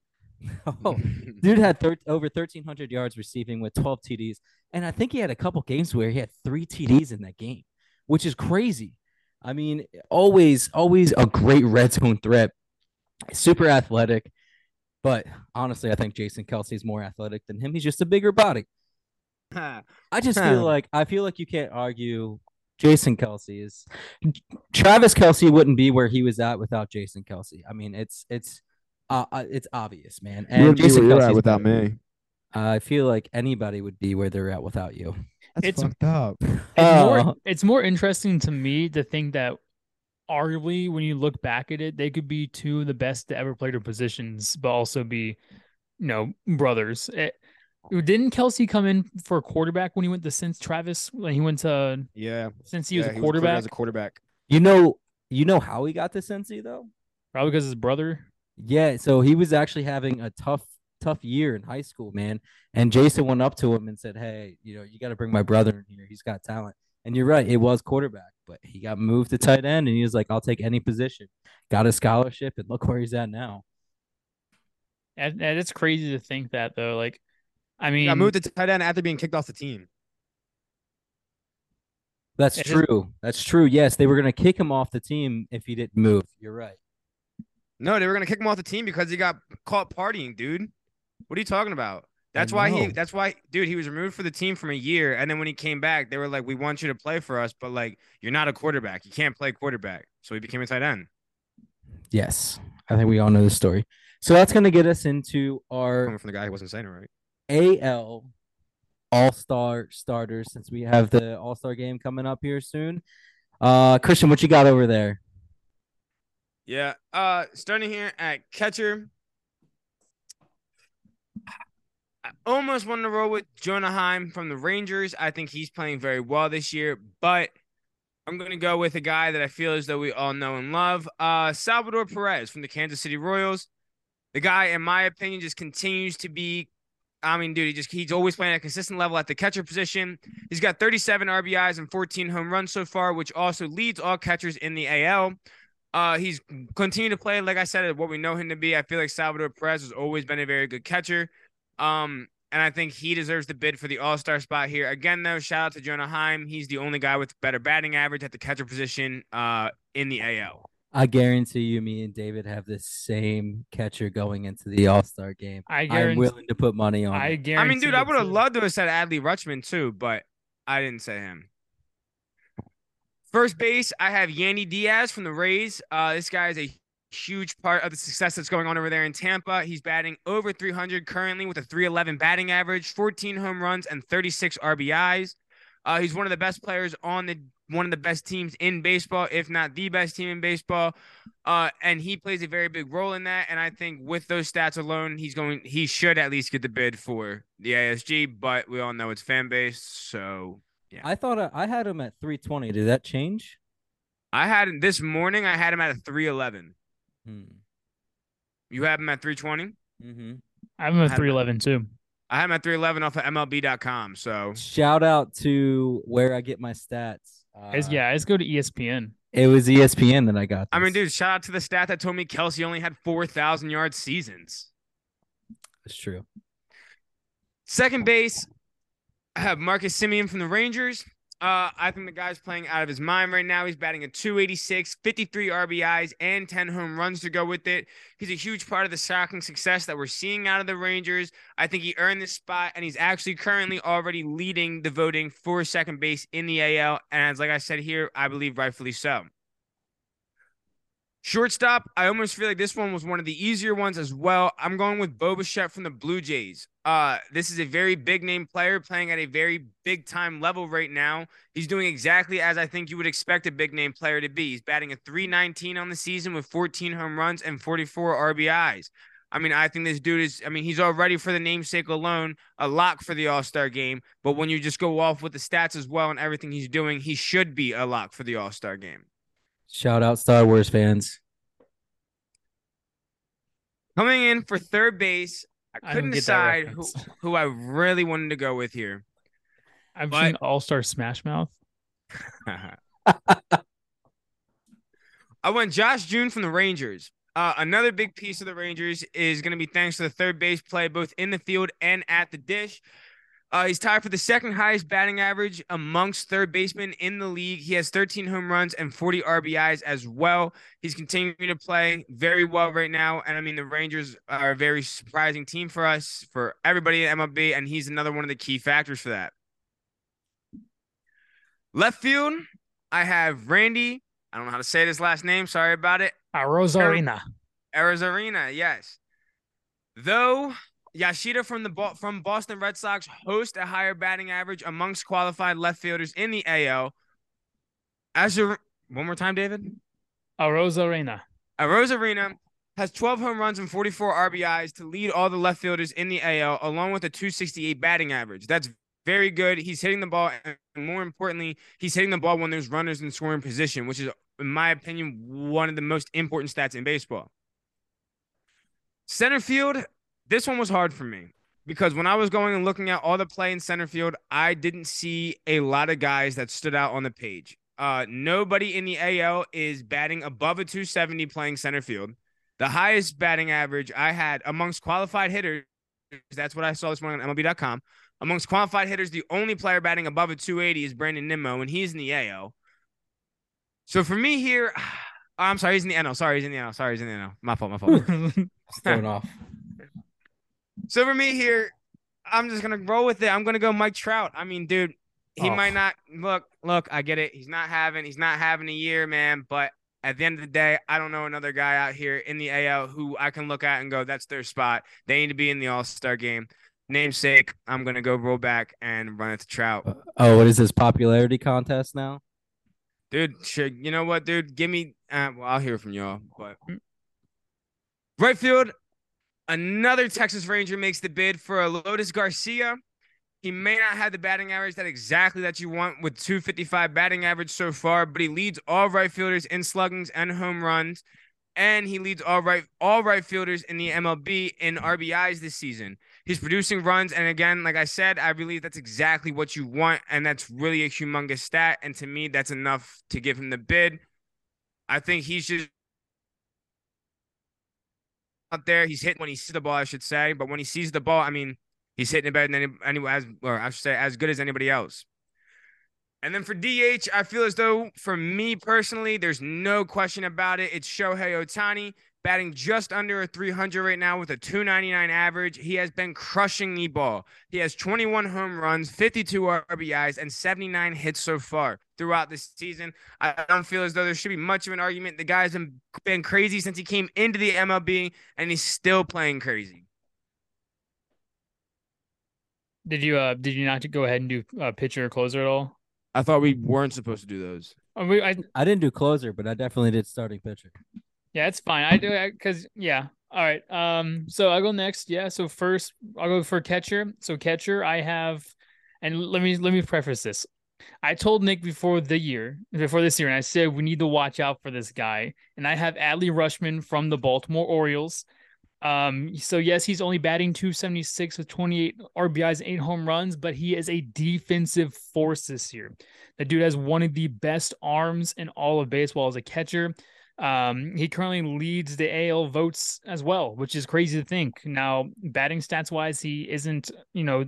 oh, dude had thir- over 1300 yards receiving with 12 TDs. And I think he had a couple games where he had 3 TDs in that game, which is crazy. I mean, always always a great red zone threat. Super athletic. But honestly, I think Jason Kelce is more athletic than him. He's just a bigger body. I just feel like I feel like you can't argue Jason Kelce is Travis Kelce wouldn't be where he was at without Jason Kelce. I mean, it's it's uh, uh, it's obvious, man. And Jason Kelce's without me. I feel like anybody would be where they're at without you. That's It's- fucked up. It's Oh. more it's more interesting to me to think that arguably when you look back at it, they could be two of the best to ever play their positions, but also be, you know, brothers. It- didn't Kelce come in for a quarterback when he went to since Travis when he went to Yeah. since he was yeah, a recruited quarterback? As a quarterback. You know, you know how he got to Cincy though. Probably because his brother. Yeah, so he was actually having a tough, tough year in high school, man. And Jason went up to him and said, "Hey, you know, you got to bring my brother in here. He's got talent." And you're right, it was quarterback, but he got moved to tight end, and he was like, "I'll take any position." Got a scholarship, and look where he's at now. And, and it's crazy to think that though. Like, I mean, I moved to tight end after being kicked off the team. That's It is- true. That's true. Yes, they were gonna kick him off the team if he didn't move. You're right. No, they were gonna kick him off the team because he got caught partying, dude. What are you talking about? That's why he. That's why, dude. He was removed for the team from a year, and then when he came back, they were like, "We want you to play for us, but like, you're not a quarterback. You can't play quarterback." So he became a tight end. Yes, I think we all know the story. So that's gonna get us into our Coming from the guy who wasn't saying it right. AL All Star starters since we have the All Star game coming up here soon. Uh, Christian, what you got over there? Yeah. Uh, starting here at catcher. I almost wanted to roll with Jonah Heim from the Rangers. I think he's playing very well this year, but I'm gonna go with a guy that I feel as though we all know and love. Uh, Salvador Perez from the Kansas City Royals. The guy, in my opinion, just continues to be. I mean, dude, he just he's always playing at a consistent level at the catcher position. He's got 37 RBIs and 14 home runs so far, which also leads all catchers in the AL. Uh, he's continued to play, like I said, what we know him to be. I feel like Salvador Perez has always been a very good catcher. Um, and I think he deserves the bid for the All Star spot here. Again, though, shout out to Jonah Heim. He's the only guy with better batting average at the catcher position uh, in the AL. I guarantee you, me and David have the same catcher going into the All Star game. I I'm willing to put money on. I it. guarantee. I mean, dude, I would have loved to have said Adley Rutschman too, but I didn't say him. First base, I have Yandy Diaz from the Rays. Uh, this guy is a huge part of the success that's going on over there in Tampa. He's batting over 300 currently with a 311 batting average, 14 home runs, and 36 RBIs. Uh, he's one of the best players on the one of the best teams in baseball, if not the best team in baseball. Uh, and he plays a very big role in that. And I think with those stats alone, he's going he should at least get the bid for the ASG, but we all know it's fan base. So yeah. I thought I, I had him at 320. Did that change? I had him this morning, I had him at a 311. Hmm. You have him at 320? Mm-hmm. I have a at 311 too. I have him at 311 off of MLB.com. So Shout out to where I get my stats. Uh, It's- yeah, let's go to ESPN. it was ESPN that I got. I mean, dude, shout out to the stat that told me Kelce only had 4,000 yard seasons. That's true. Second base, I have Marcus Semien from the Rangers. Uh, I think the guy's playing out of his mind right now. He's batting a 286, 53 RBIs, and 10 home runs to go with it. He's a huge part of the shocking success that we're seeing out of the Rangers. I think he earned this spot, and he's actually currently already leading the voting for second base in the AL. And as like I said here, I believe rightfully so. Shortstop, I almost feel like this one was one of the easier ones as well. I'm going with Bo Bichette from the Blue Jays. Uh, this is a very big name player playing at a very big time level right now. He's doing exactly as I think you would expect a big name player to be. He's batting a 319 on the season with 14 home runs and 44 RBIs. I mean, I think this dude is, I mean, he's already for the namesake alone, a lock for the All Star game. But when you just go off with the stats as well and everything he's doing, he should be a lock for the All Star game. Shout out Star Wars fans. Coming in for third base, I I couldn't get that decide who, who I really wanted to go with here. I've But- seen All Star Smash Mouth. I went Josh Jung from the Rangers. Uh, another big piece of the Rangers is going to be thanks to the third base play, both in the field and at the dish. Uh, he's tied for the second highest batting average amongst third basemen in the league. He has 13 home runs and 40 RBIs as well. He's continuing to play very well right now. And I mean, the Rangers are a very surprising team for us, for everybody in MLB, and he's another one of the key factors for that. Left field, I have Randy. I don't know how to say this last name. Sorry about it. Arozarena. Arizona, yes. Though Yoshida from the Bo- from Boston Red Sox host a higher batting average amongst qualified left fielders in the AL. As a, one more time, David. Arozarena. Arena has 12 home runs and 44 RBIs to lead all the left fielders in the AL, along with a 268 batting average. That's very good. He's hitting the ball, and more importantly, he's hitting the ball when there's runners in scoring position, which is, in my opinion, one of the most important stats in baseball. Center field, this one was hard for me because when I was going and looking at all the play in center field, I didn't see a lot of guys that stood out on the page. Uh, nobody in the AL is batting above a 270 playing center field. The highest batting average I had amongst qualified hitters, that's what I saw this morning on MLB.com. Amongst qualified hitters, the only player batting above a 280 is Brandon Nimmo, and he's in the AL. So for me here, I'm sorry, he's in the NL. Sorry, he's in the NL. Sorry, he's in the NL. My fault, my fault. Thrown off. So for me here, I'm just gonna roll with it. I'm gonna go Mike Trout. I mean, dude, he Oh. might not look. Look, I get it. He's not having. He's not having a year, man. But at the end of the day, I don't know another guy out here in the AL who I can look at and go, that's their spot. They need to be in the All Star game. Namesake, I'm gonna go roll back and run it to Trout, Oh, what is this popularity contest now? dude. Sure, you know what, dude? Give me. Uh, well, I'll hear from y'all. But right field, another Texas Ranger makes the bid for Adolis Garcia. He may not have the batting average that exactly that you want with 255 batting average so far, but he leads all right fielders in sluggings and home runs. and he leads all right all right fielders in the MLB in RBIs this season. He's producing runs, and again, like I said, I believe that's exactly what you want, and that's really a humongous stat. And to me, that's enough to give him the bid. I think he's just out there. He's hitting when he sees the ball, I should say, but when he sees the ball, I mean, he's hitting it better than any, anyone as, or I should say, as good as anybody else. And then for DH, I feel as though for me personally, there's no question about it. It's Shohei Ohtani batting just under a 300 right now with a 299 average. He has been crushing the ball. He has 21 home runs, 52 RBIs, and 79 hits so far throughout this season. I don't feel as though there should be much of an argument. The guy's been, been crazy since he came into the MLB, and he's still playing crazy. Did you uh did you not go ahead and do uh, pitcher or closer at all? I thought we weren't supposed to do those. I, mean, I, I didn't do closer, but I definitely did starting pitcher. Yeah, it's fine. I do because yeah. All right. Um. So I'll go next. Yeah. So first, I'll go for catcher. So catcher, I have, and let me let me preface this. I told Nick before the year, before this year, and I said we need to watch out for this guy. And I have Adley Rutschman from the Baltimore Orioles. Um, so yes, he's only batting 276 with 28 RBIs and eight home runs, but he is a defensive force this year. The dude has one of the best arms in all of baseball as a catcher. Um, he currently leads the AL votes as well, which is crazy to think. Now, batting stats wise, he isn't, you know,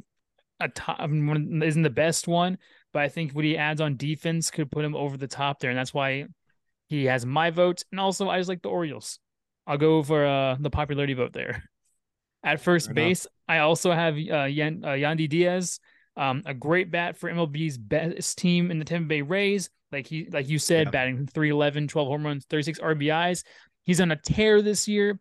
a top, isn't the best one, but I think what he adds on defense could put him over the top there, and that's why he has my vote. And also, I just like the Orioles. I'll go for uh, the popularity vote there. At first Fair base, enough. I also have uh, Yan, uh, Yandy Diaz, um, a great bat for MLB's best team in the Tampa Bay Rays. Like he, like you said, yeah. batting 311, 12 home runs, 36 RBIs. He's on a tear this year.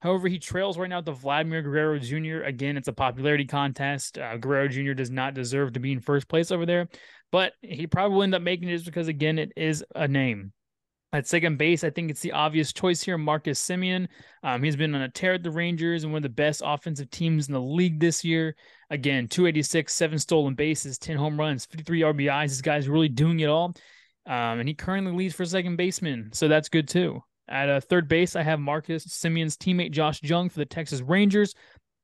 However, he trails right now to Vladimir Guerrero Jr. Again, it's a popularity contest. Uh, Guerrero Jr. does not deserve to be in first place over there, but he probably will end up making it just because, again, it is a name. At second base, I think it's the obvious choice here, Marcus Semien. Um, he's been on a tear at the Rangers and one of the best offensive teams in the league this year. Again, 286, seven stolen bases, 10 home runs, 53 RBIs. This guy's really doing it all. Um, and he currently leads for second baseman, so that's good too. At a uh, third base, I have Marcus Semien's teammate Josh Jung for the Texas Rangers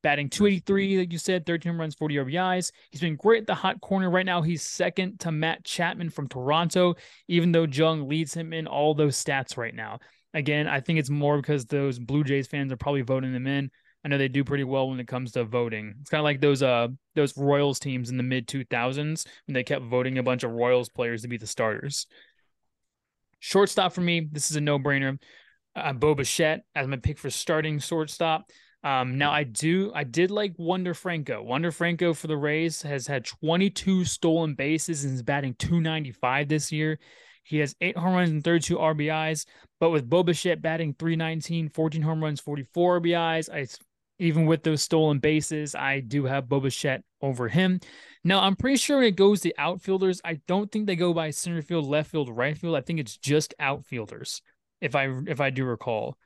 batting 283, like you said, 13 runs, 40 RBIs. He's been great at the hot corner. Right now, he's second to Matt Chapman from Toronto, even though Jung leads him in all those stats right now. Again, I think it's more because those Blue Jays fans are probably voting them in. I know they do pretty well when it comes to voting. It's kind of like those uh those Royals teams in the mid 2000s when they kept voting a bunch of Royals players to be the starters. Shortstop for me, this is a no-brainer. Uh, Bo Bichette as my pick for starting shortstop. Um, now I do I did like Wander Franco. Wander Franco for the Rays has had 22 stolen bases and is batting 295 this year. He has eight home runs and 32 RBIs, but with Bo Bichette batting 319, 14 home runs, 44 RBIs, I even with those stolen bases, I do have Bo Bichette over him. Now I'm pretty sure when it goes to outfielders. I don't think they go by center field, left field, right field. I think it's just outfielders, if I if I do recall.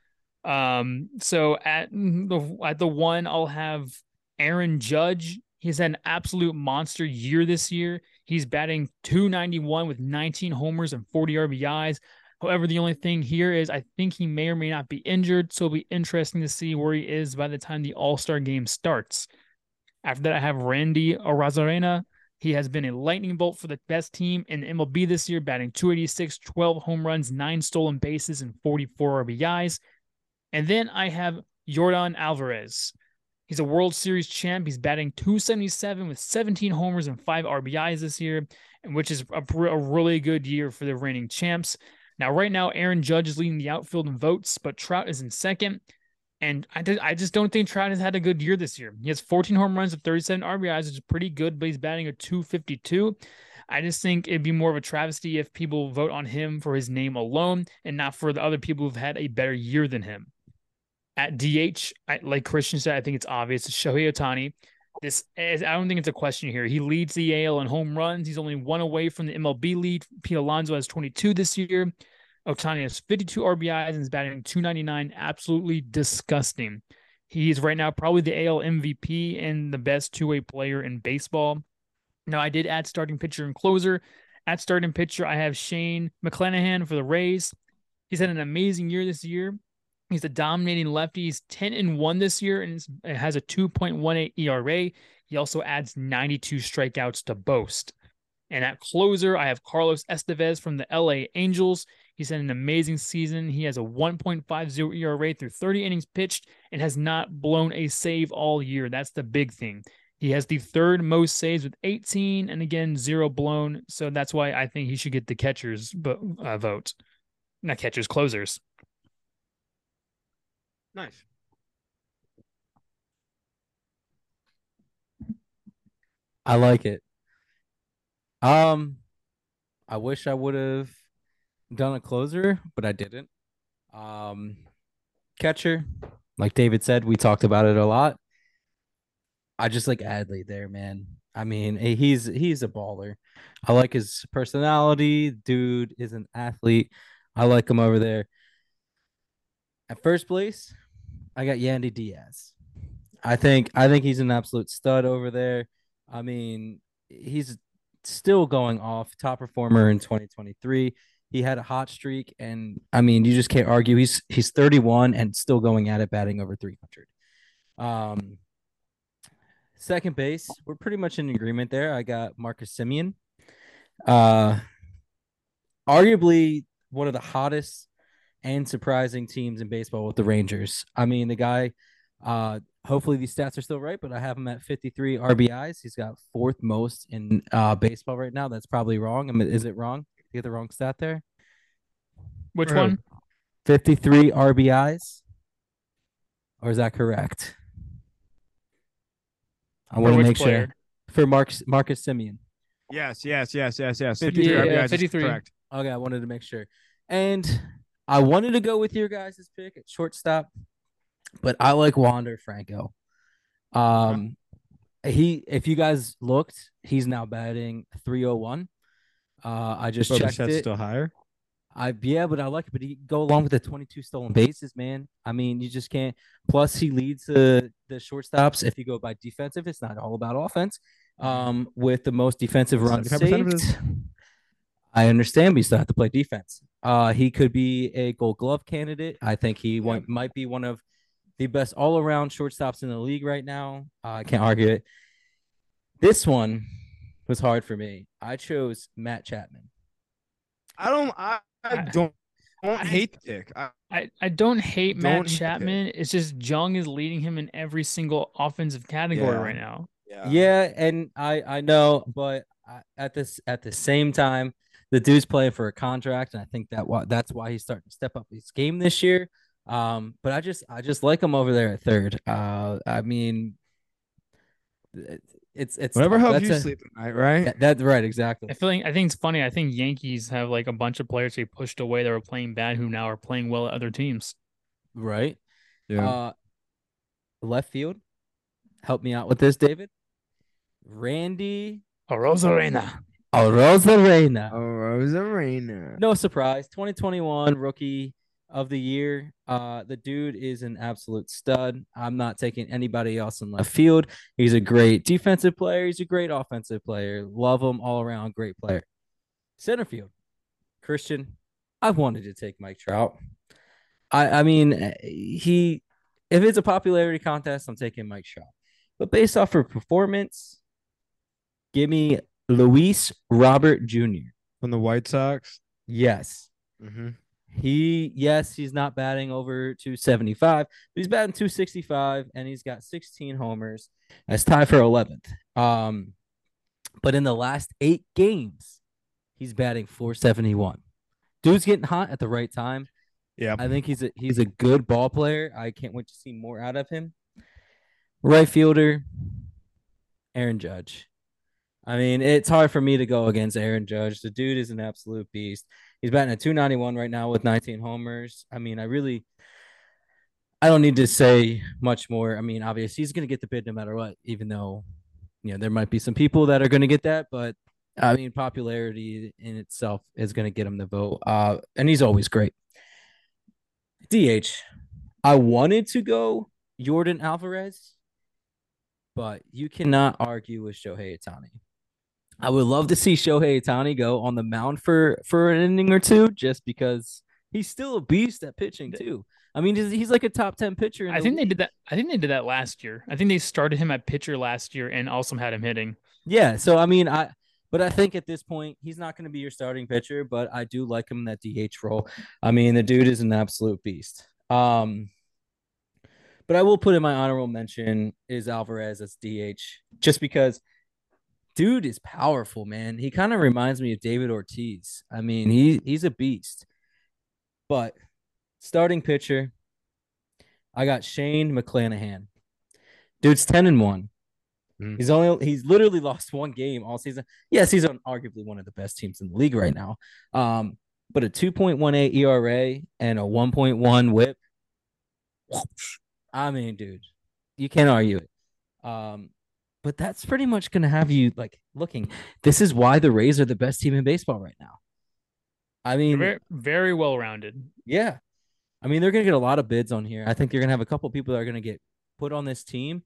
Um, so at the at the one, I'll have Aaron Judge. He's had an absolute monster year this year. He's batting 291 with 19 homers and 40 RBIs. However, the only thing here is I think he may or may not be injured, so it'll be interesting to see where he is by the time the All Star game starts. After that, I have Randy Arozarena. He has been a lightning bolt for the best team in MLB this year, batting 286, 12 home runs, nine stolen bases, and 44 RBIs. And then I have Yordan Alvarez. He's a World Series champ. He's batting 277 with 17 homers and five RBIs this year, which is a, a, really good year for the reigning champs. Now, right now, Aaron Judge is leading the outfield in votes, but Trout is in second. And I, I just don't think Trout has had a good year this year. He has 14 home runs of 37 RBIs, which is pretty good, but he's batting a 252. I just think it'd be more of a travesty if people vote on him for his name alone and not for the other people who've had a better year than him. At DH, I, like Christian said, I think it's obvious. It's Shohei Ohtani. This is, I don't think it's a question here. He leads the AL in home runs. He's only one away from the MLB lead. Pete Alonso has 22 this year. Ohtani has 52 RBIs and is batting 299. Absolutely disgusting. He's right now probably the AL MVP and the best two way player in baseball. Now, I did add starting pitcher and closer. At starting pitcher, I have Shane McClanahan for the Rays. He's had an amazing year this year. He's a dominating lefty. He's 10 and 1 this year and has a 2.18 ERA. He also adds 92 strikeouts to boast. And at closer, I have Carlos Estevez from the LA Angels. He's had an amazing season. He has a 1.50 ERA through 30 innings pitched and has not blown a save all year. That's the big thing. He has the third most saves with 18 and again, zero blown. So that's why I think he should get the catcher's uh, vote. Not catchers, closers. Nice. I like it. Um, I wish I would have done a closer, but I didn't. Um, catcher, like David said, we talked about it a lot. I just like Adley there, man. I mean, eh, he's he's a baller. I like his personality. Dude is an athlete. I like him over there. At first place, I got Yandy Diaz. I think I think he's an absolute stud over there. I mean, he's still going off top performer in 2023. He had a hot streak, and I mean, you just can't argue. He's he's 31 and still going at it, batting over 300. Um, second base, we're pretty much in agreement there. I got Marcus Semien, Uh, arguably one of the hottest and surprising teams in baseball with the Rangers. I mean, the guy, uh, hopefully these stats are still right, but I have him at 53 RBIs. He's got fourth most in uh, baseball right now. That's probably wrong. I mean, is it wrong? You get the wrong stat there? Which one? 53 RBIs. Or is that correct? I want to make player? sure for Marcus Marcus Semien. Yes, yes, yes, yes, yes. 53 yeah, RBIs 53. correct. Okay, I wanted to make sure. And I wanted to go with your guys' pick at shortstop, but I like Wander Franco. Um, he if you guys looked, he's now batting 301. Uh, I just checked it. Still higher. I yeah, but I like it. But he go along with the 22 stolen bases, man. I mean, you just can't. Plus, he leads the the shortstops. If you go by defensive, it's not all about offense. Um, with the most defensive runs saved. I understand, but you still have to play defense. Uh, he could be a Gold Glove candidate. I think he yeah. might be one of the best all around shortstops in the league right now. Uh, I can't argue it. This one was hard for me. I chose Matt Chapman. I don't. I, I don't. I don't hate the pick. I, I, I don't hate don't Matt Chapman. It's just Jung is leading him in every single offensive category yeah. right now. Yeah. yeah, and I I know, but at this at the same time, the dude's playing for a contract, and I think that that's why he's starting to step up his game this year. Um, but I just I just like him over there at third. Uh, I mean, it's it's whatever helps you a, sleep at night, right? That, that's right, exactly. I feel like I think it's funny. I think Yankees have like a bunch of players they pushed away that were playing bad who now are playing well at other teams. Right. Yeah. Uh, left field. Help me out with this, David. Randy Arozarena. Arozarena. Arozarena. No surprise. 2021 rookie of the year. Uh, the dude is an absolute stud. I'm not taking anybody else in left field. He's a great defensive player. He's a great offensive player. Love him all around. Great player. Center field, Christian. I wanted to take Mike Trout. I I mean he. If it's a popularity contest, I'm taking Mike Trout. But based off of performance, give me Luis Robert Jr. from the White Sox. Yes. Mm-hmm. He, yes, he's not batting over 275, but he's batting 265 and he's got 16 homers. That's tied for 11th. Um, but in the last eight games, he's batting 471. Dude's getting hot at the right time. Yeah. I think he's a he's a good ball player. I can't wait to see more out of him. Right fielder, Aaron Judge. I mean, it's hard for me to go against Aaron Judge. The dude is an absolute beast. He's batting at 291 right now with 19 homers. I mean, I really I don't need to say much more. I mean, obviously he's going to get the bid no matter what, even though you know there might be some people that are going to get that, but I mean, popularity in itself is going to get him the vote. Uh, and he's always great. DH, I wanted to go Yordan Alvarez, but you cannot argue with Shohei Ohtani. I would love to see Shohei Ohtani go on the mound for for an inning or two, just because he's still a beast at pitching too. I mean, he's, he's like a top ten pitcher. I think they did that. I think they did that last year. I think they started him at pitcher last year and also had him hitting. Yeah. So I mean, I but I think at this point he's not going to be your starting pitcher, but I do like him in that DH role. I mean, the dude is an absolute beast. Um, but I will put in my honorable mention is Alvarez as DH, just because dude is powerful, man. He kind of reminds me of David Ortiz. I mean, he he's a beast. But starting pitcher, I got Shane McClanahan. Dude's 10 and 1. Mm. He's only he's literally lost one game all season. Yes, he's on arguably one of the best teams in the league right now. Um, but a 2.18 ERA and a 1.1 whip. I mean, dude, you can't argue it. Um, but that's pretty much gonna have you like looking. This is why the Rays are the best team in baseball right now. I mean, very, very well rounded. yeah. I mean, they're gonna get a lot of bids on here. I think you're gonna have a couple people that are gonna get put on this team.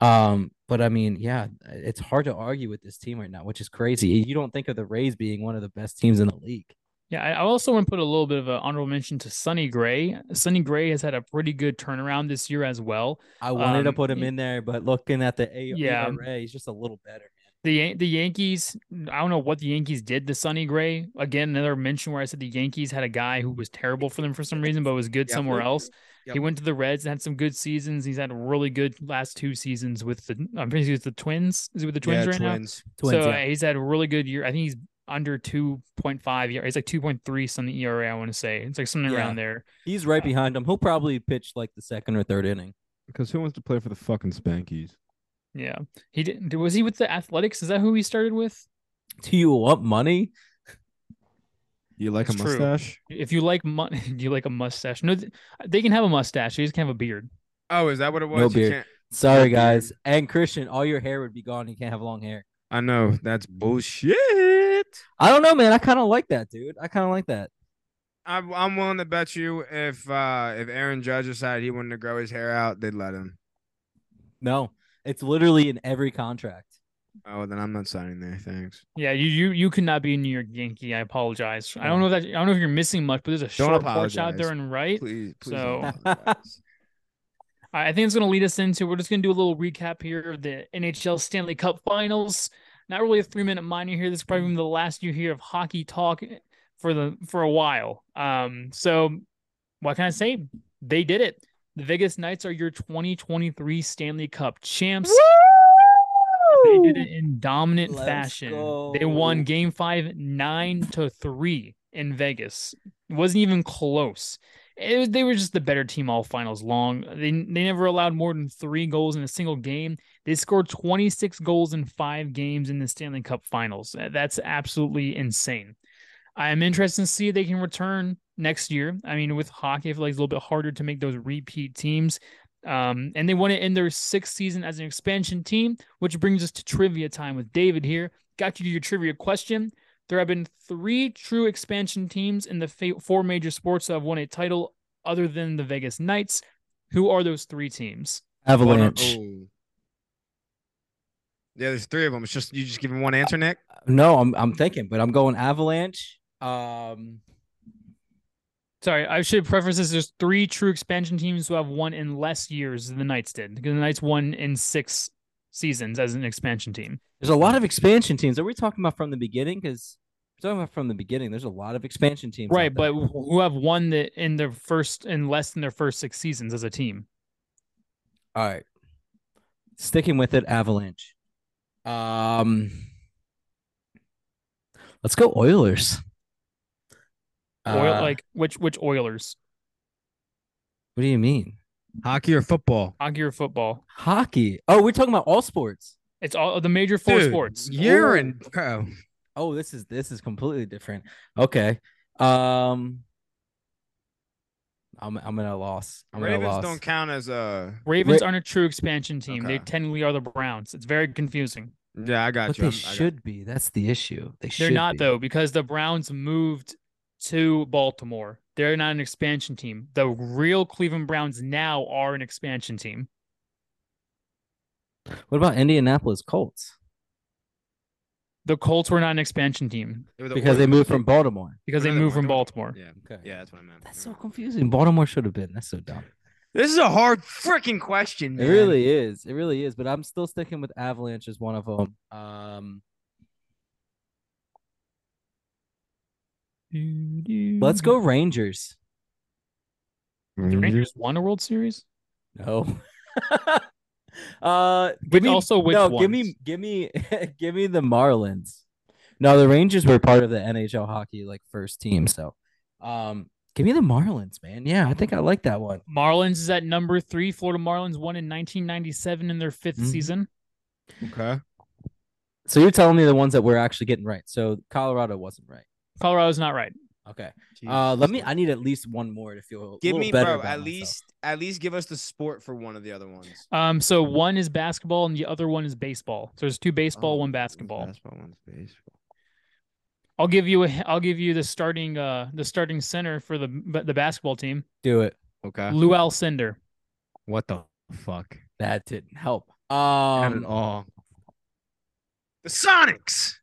Um, but I mean, yeah, it's hard to argue with this team right now, which is crazy. You don't think of the Rays being one of the best teams in the league. Yeah, I also want to put a little bit of an honorable mention to Sonny Gray. Sonny Gray has had a pretty good turnaround this year as well. I wanted to Um, put him in there, but looking at the A- Yeah. ERA, he's just a little better, The the Yankees, I don't know what the Yankees did to Sonny Gray. Again, another mention where I said the Yankees had a guy who was terrible for them for some reason, but was good Yep. somewhere else. Yep. He went to the Reds and had some good seasons. He's had a really good last two seasons with the I'm pretty sure it's the Twins. Is he with the Twins yeah, right now? twins. Twins, so yeah. uh, he's had a really good year. I think he's under 2.5 ERA. He's like 2.3 something ERA, I want to say. It's like something Yeah. around there. He's right uh, behind him. He'll probably pitch like the second or third inning. Because who wants to play for the fucking Spankies? Yeah. He didn't was he with the Athletics? Is that who he started with? Do you want money? You like It's a true. mustache? If you like money, do you like a mustache? No, they can have a mustache. They just can't have a beard. Oh, is that what it was? No You beard. can't- Sorry, guys. And Christian, all your hair would be gone. You can't have long hair. I know that's bullshit. I don't know, man. I kind of like that, dude. I kind of like that. I'm, I'm willing to bet you if uh if Aaron Judge decided he wanted to grow his hair out, they'd let him. No, it's literally in every contract. Oh, then I'm not signing there. Thanks. Yeah, you you you could not be a New York Yankee. I apologize. I don't know if that I don't know if you're missing much, but there's a short porch out there apologize. and right. Please, please. So- don't. I think it's going to lead us into. We're just going to do a little recap here of the NHL Stanley Cup Finals. Not really a three minute minor here. This is probably the last you hear of hockey talk for the for a while. Um, so what can I say? They did it. The Vegas Knights are your 2023 Stanley Cup champs. They did it in dominant Let's fashion. They won game five, nine to three in Vegas. It wasn't even close. They were just the better team all finals long. They, they never allowed more than three goals in a single game. They scored 26 goals in five games in the Stanley Cup finals. That's absolutely insane. I'm interested to see if they can return next year. I mean, with hockey, I feel like it's a little bit harder to make those repeat teams. Um, and they won it in their sixth season as an expansion team, which brings us to trivia time with David here. Got you to your trivia question. There have been three true expansion teams in the fa- four major sports that have won a title other than the Vegas Knights. Who are those three teams? Avalanche. Oh. Yeah, there's three of them. It's just you just giving one answer, Nick. No, I'm I'm thinking, but I'm going Avalanche. Um, Sorry, I should preface this. There's three true expansion teams who have won in less years than the Knights did. Because the Knights won in six seasons as an expansion team. There's a lot of expansion teams. Are we talking about from the beginning? Because we're talking about from the beginning. There's a lot of expansion teams. Right, but who have won the in their first in less than their first six seasons as a team. all right, sticking with it, Avalanche. Um, let's go Oilers. Oil, Uh, like which which Oilers? what do you mean? Hockey or football? Hockey or football? Hockey. Oh, we're talking about all sports. It's all the major four Dude, sports. You're Oh. in, bro. Oh, this is this is completely different. Okay. Um I'm I'm at a loss. I'm at a Ravens loss. don't count as a. Ravens Ra- aren't a true expansion team. They Okay. technically are the Browns. It's very confusing. Yeah, I got but you. they I'm- I got- should be. That's the issue. They should They're not be. though because the Browns moved to Baltimore. They're not an expansion team. The real Cleveland Browns now are an expansion team. What about Indianapolis Colts? The Colts were not an expansion team They were the because they Orioles. moved from Baltimore. because No, they they moved from weren't. Baltimore. Yeah, Okay. yeah, that's what I meant. That's so confusing. Baltimore should have been. That's so dumb. This is a hard freaking question, It man. really is. It really is. But I'm still sticking with Avalanche as one of them. Um, let's go Rangers. The Rangers won a World Series. No. uh, give Which me also which no. Give me, give me, give me the Marlins. No, the Rangers were part of the NHL hockey like first team. So, um, give me the Marlins, man. Yeah, I think I like that one. Marlins is at number three. Florida Marlins won in 1997 in their 5th Mhm. season. Okay. So you're telling me the ones that we're actually getting right. So Colorado wasn't right. Colorado's not right. Okay. Uh, let me. I need at least one more to feel. A give little me, better bro. about At myself. least, at least give us the sport for one of the other ones. Um, so one is basketball and the other one is baseball. So there's two baseball, Oh, one basketball. Basketball, one's baseball. I'll give you a. I'll give you the starting. Uh, the starting center for the the basketball team, do it. Okay. Lou Alcindor. What the fuck? That didn't help. Not at Um, all. The Sonics.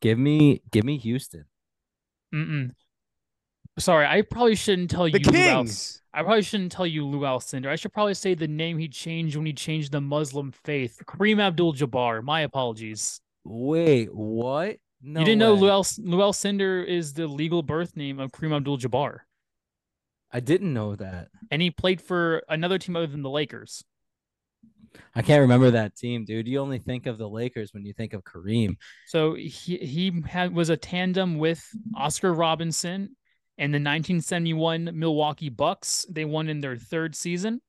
give me, give me Houston. Mm-mm. Sorry, I probably shouldn't tell The you. Lou Al- Kings. I probably shouldn't tell you Lou Alcindor. I should probably say the name he changed when he changed the Muslim faith. Kareem Abdul-Jabbar. My apologies. Wait, what? No, you didn't know way. Lou, Al- Lou Alcindor is the legal birth name of Kareem Abdul-Jabbar, I didn't know that. and he played for another team other than the Lakers. I can't remember that team, dude. You only think of the Lakers when you think of Kareem. So he he had was a tandem with Oscar Robinson and the 1971 Milwaukee Bucks. They won in their third season.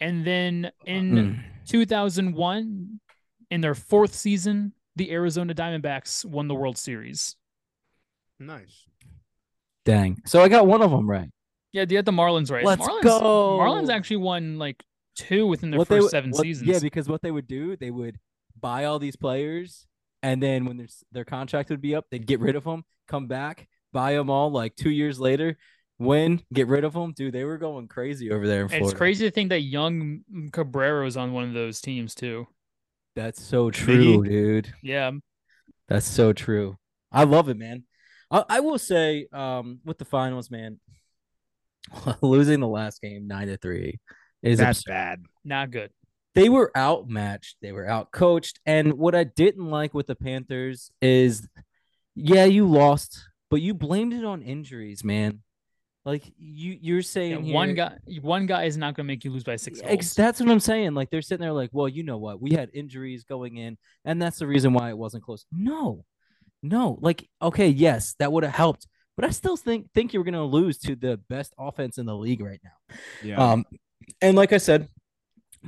And then in Mm. 2001, in their fourth season, the Arizona Diamondbacks won the World Series. Nice. Dang. So I got one of them right. Yeah, they had the Marlins right. Let's Marlins, go. Marlins actually won like two within their What first they, seven what- seasons. Yeah, because what they would do, they would buy all these players, and then when their their contract would be up, they'd get rid of them, come back, buy them all like two years later, win, get rid of them. Dude, they were going crazy over there in Florida. it's crazy to think that young Cabrera was on one of those teams too. That's so true, dude. Yeah. That's so true. I love it, man. I, I will say, um, with the finals, man, losing the last game nine to three is That's absurd. bad. Not good. They were outmatched. They were outcoached. And what I didn't like with the Panthers is, yeah, you lost, but you blamed it on injuries, man. Like you, you're Yeah, saying one here- guy one guy is not going to make you lose by six Ex- goals. that's what I'm saying. Like they're sitting there, like, well, you know what? We had injuries going in, and that's the reason why it wasn't close. No, no. Like, okay, yes, that would have helped, but I still think think you're gonna lose to the best offense in the league right now. Yeah. Um, and like I said,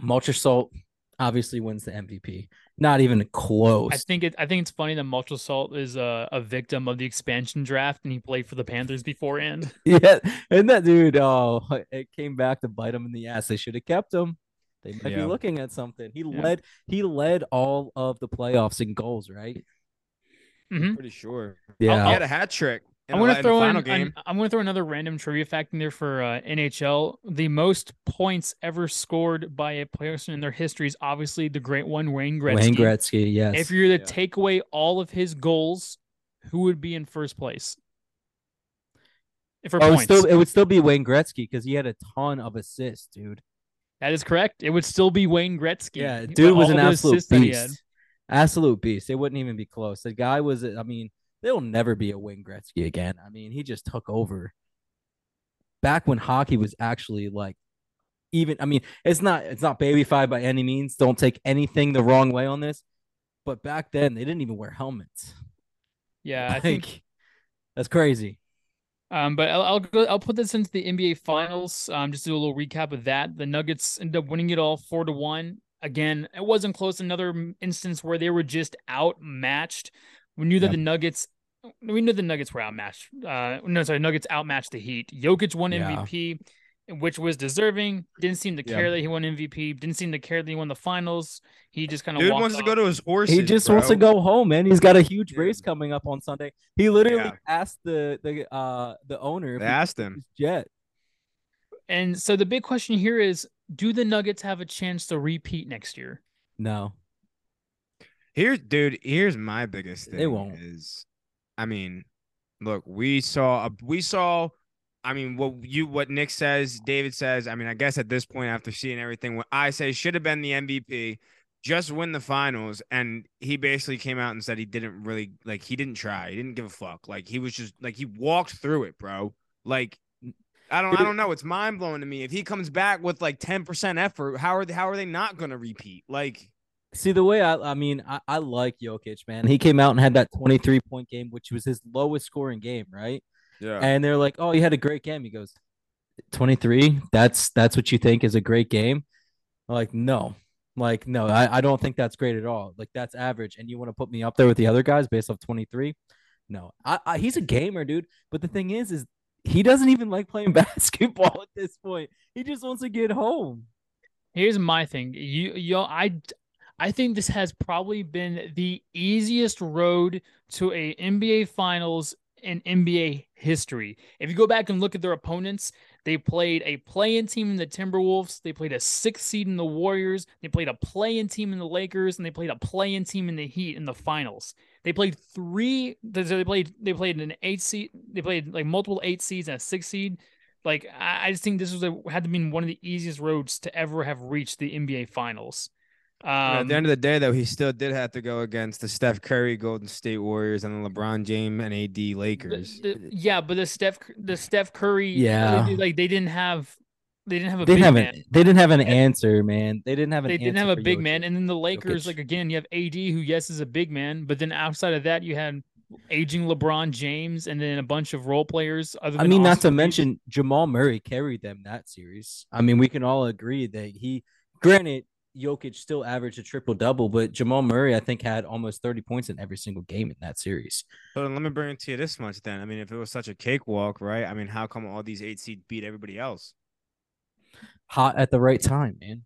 Marchessault obviously wins the MVP. Not even close. I think it. I think it's funny that Marchessault is a, a victim of the expansion draft, and he played for the Panthers beforehand. yeah, and that dude, oh, it came back to bite him in the ass. They should have kept him. They might be looking at something. He Yeah. led. He led all of the playoffs in goals, right? Mhm. Pretty sure. Yeah. He had a hat trick. In I'm going to in throw in. final an- game. I'm going to throw another random trivia fact in there for uh, NHL. The most points ever scored by a person in their history is obviously the great one, Wayne Gretzky. Wayne Gretzky, yes. If you were to Yeah. take away all of his goals, who would be in first place? If for oh, it would points, still it would still be Wayne Gretzky because he had a ton of assists, dude. that is correct. It would still be Wayne Gretzky. Yeah, dude was an absolute assists that he had. beast. Absolute beast. It wouldn't even be close. The guy was. I mean, there'll never be a Wayne Gretzky again. I mean, he just took over. Back when hockey was actually like, even. I mean, it's not. It's not babyfied by any means. Don't take anything the wrong way on this. But back then, they didn't even wear helmets. Yeah, I think that's crazy. Um, but I'll, I'll go. I'll put this into the NBA Finals. Um, just to do a little recap of that. The Nuggets ended up winning it all four to one. Again, it wasn't close. Another instance where they were just outmatched. We knew that Yep. the Nuggets. We knew the Nuggets were outmatched. Uh, no, sorry, Nuggets outmatched the Heat. Jokic won Yeah. MVP, which was deserving. Didn't seem to Yeah. care that he won MVP. Didn't seem to care that he won the finals. He just kind of Dude walked wants to go to his horses. He just wants to go home, man. He's got a huge Dude. race coming up on Sunday. He literally Yeah. asked the the uh the owner They asked him. jet. And so the big question here is: Do the Nuggets have a chance to repeat next year? No. Here, dude. Here's my biggest thing. They won't. Is, I mean, look, we saw, a, we saw. I mean, what you, what Nick says, David says. I mean, I guess at this point, after seeing everything, what I say should have been the MVP, just win the finals, and he basically came out and said he didn't really like. He didn't try. He didn't give a fuck. Like he was just like he walked through it, bro. Like. I don't. I don't know. It's mind blowing to me. If he comes back with like ten percent effort, how are they, how are they not going to repeat? Like, See the way I, I mean, I, I like Jokic, man. He came out and had that 23 point game, which was his lowest scoring game, right? yeah, And they're like, "Oh, he had a great game." He goes, "23? That's that's what you think is a great game?" I'm like, no, like no, I, I don't think that's great at all. Like that's average, and you want to put me up there with the other guys based off 23? No, I, I he's a gamer, dude. But the thing is, is he doesn't even like playing basketball at this point. He just wants to get home. Here's my thing. You yo, I I think this has probably been the easiest road to a NBA finals in NBA history. If you go back and look at their opponents, they played a play-in team in the Timberwolves, they played a sixth seed in the Warriors, they played a play-in team in the Lakers, and they played a play-in team in the Heat in the finals. They played three. They played. They played an eight seed. They played like multiple eight seeds and a six seed. Like I, I just think this was a, had to be one of the easiest roads to ever have reached the NBA Finals. Um, at the end of the day, though, he still did have to go against the Steph Curry Golden State Warriors and the LeBron James and AD Lakers. the- yeah, but the Steph, the Steph Curry, Yeah. like they didn't have, they didn't have a They big didn't have man. an, they didn't have an answer, man. They didn't have an They didn't have a big Jokic. man, and then the Lakers, Jokic. like again, you have AD, who yes is a big man, but then outside of that, you had aging LeBron James, and then a bunch of role players. Other I than mean, not to Austin mention Jamal Murray carried them that series. I mean, we can all agree that he, granted, Jokic still averaged a triple double, but Jamal Murray, I think, had almost 30 points in every single game in that series. But let me bring it to you this much then. I mean, if it was such a cakewalk, right? I mean, how come all these eight seed beat everybody else? Hot at the right time, man.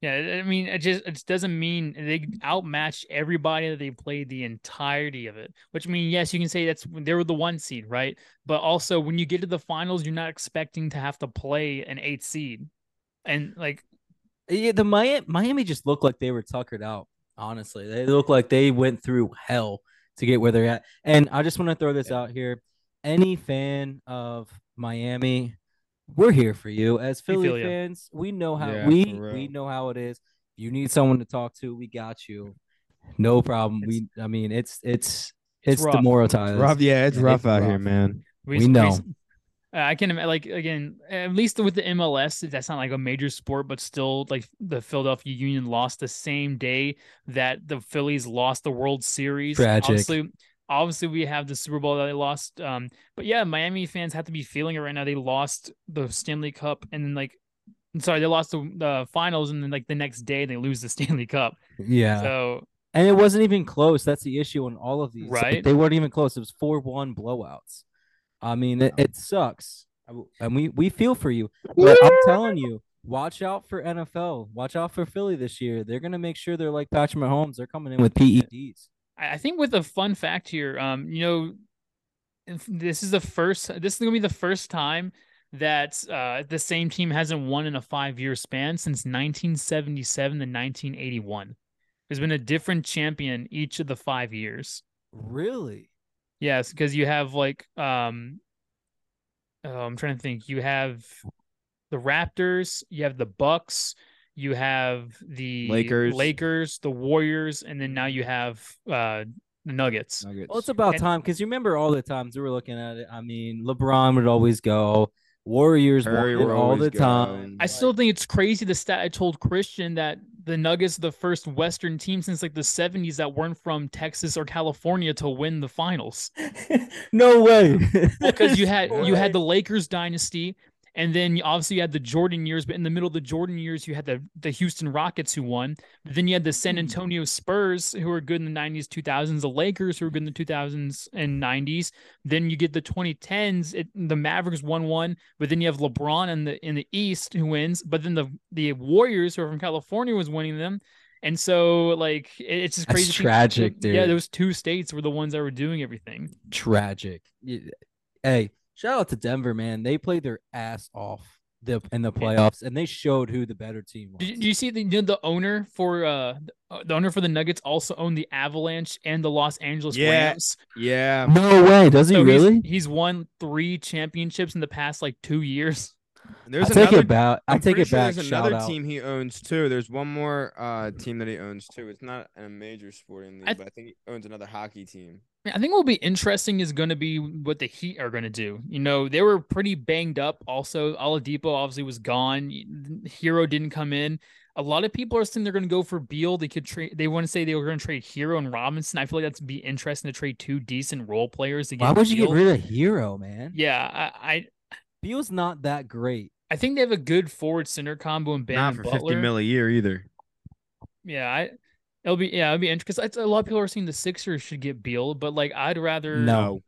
Yeah, I- I mean, it just it doesn't mean they outmatched everybody that they played the entirety of it. Which I mean, yes, you can say that's they were the one seed, right? But also, when you get to the finals, you're not expecting to have to play an eight seed, and like Yeah, the Miami, Miami just looked like they were tuckered out. Honestly, they look like they went through hell to get where they're at. And I just want to throw this out here: any fan of Miami, we're here for you. As Philly feel ya. fans, we know how Yeah, we we know how it is. You need someone to talk to, we got you. No problem. we, I mean, it's it's It's it's, rough. demoralizing. rough, yeah, it's Yeah, rough it's out here, rough. man. We know. Uh, I can like again, at least with the MLS, that's not like a major sport, but still, like the Philadelphia Union lost the same day that the Phillies lost the World Series. Tragic. Obviously, obviously we have the Super Bowl that they lost. Um, but yeah, Miami fans have to be feeling it right now. They lost the Stanley Cup, and then like, sorry, they lost the, the finals, and then like the next day they lose the Stanley Cup. Yeah. So And it wasn't even close. That's the issue on all of these. Right. they weren't even close. It was 4 1 blowouts. I mean, it, it sucks. And we, we feel for you. But I'm telling you, watch out for NFL. Watch out for Philly this year. They're going to make sure they're like Patrick Mahomes. They're coming in with PEDs. I I think with a fun fact here, um, you know, this is the first. This is gonna be the first time that uh, the same team hasn't won in a five-year span since 1977 to 1981. There's been a different champion each of the five years. Really? Yes, because you have like, um, oh, I'm trying to think. You have the Raptors, you have the Bucks, you have the Lakers. Lakers, the Warriors, and then now you have uh the Nuggets. Nuggets. Well, it's about And- time because you remember all the times we were looking at it. I mean, LeBron would always go, Warriors Curry won it would all the go. time. I still think it's crazy the stat I told Christian that the Nuggets are the first Western team since like the 70s that weren't from Texas or California to win the finals. no way. Because you had No you way. had the Lakers dynasty, and then you- obviously you had the Jordan years, but in the middle of the Jordan years, you had the the Houston Rockets who won. But then you had the San Hmm. Antonio Spurs who were good in the 90s, 2000s, the Lakers who were good in the 2000s and 90s. Then you get the 2010s, it, the Mavericks won one, but then you have LeBron in the in the East who wins, but then the the Warriors who are from California was winning them. And so like it- it's just crazy. think- tragic, Yeah, those two states were the ones that were doing everything. tragic. Hey, shout out to Denver, man. They played their ass off the in the playoffs, and they showed who the better team was. Do, do you see the you know, the owner for uh the- the owner for the Nuggets also owned the Avalanche and the Los Angeles Yeah. Rams. Yeah. no way, does he So he's- really? He's, won three championships in the past like two years. I There's take another it back. I I'm take it sure back. There's Shout another out. team he owns too. There's one more uh team that he owns too. It's not a major sporting league, I- but I think he owns another hockey team. I think what will be interesting is going to be what the Heat are going to do. You know, they were pretty banged up. Also, Oladipo obviously was gone. Herro didn't come in. A lot of people are saying they're going to go for Beal. They could trade. They want to say they were going to trade Herro and Robinson. I feel like that's be interesting to trade two decent role players to get. Why would you get rid of Herro, man? Yeah, I, I Beal's not that great. I think they have a good forward center combo in Ben not and for Butler. 50 mil a year either. Yeah, I it'll be yeah, it'll be interesting because a lot of people are saying the Sixers should get Beal, but like I'd rather No.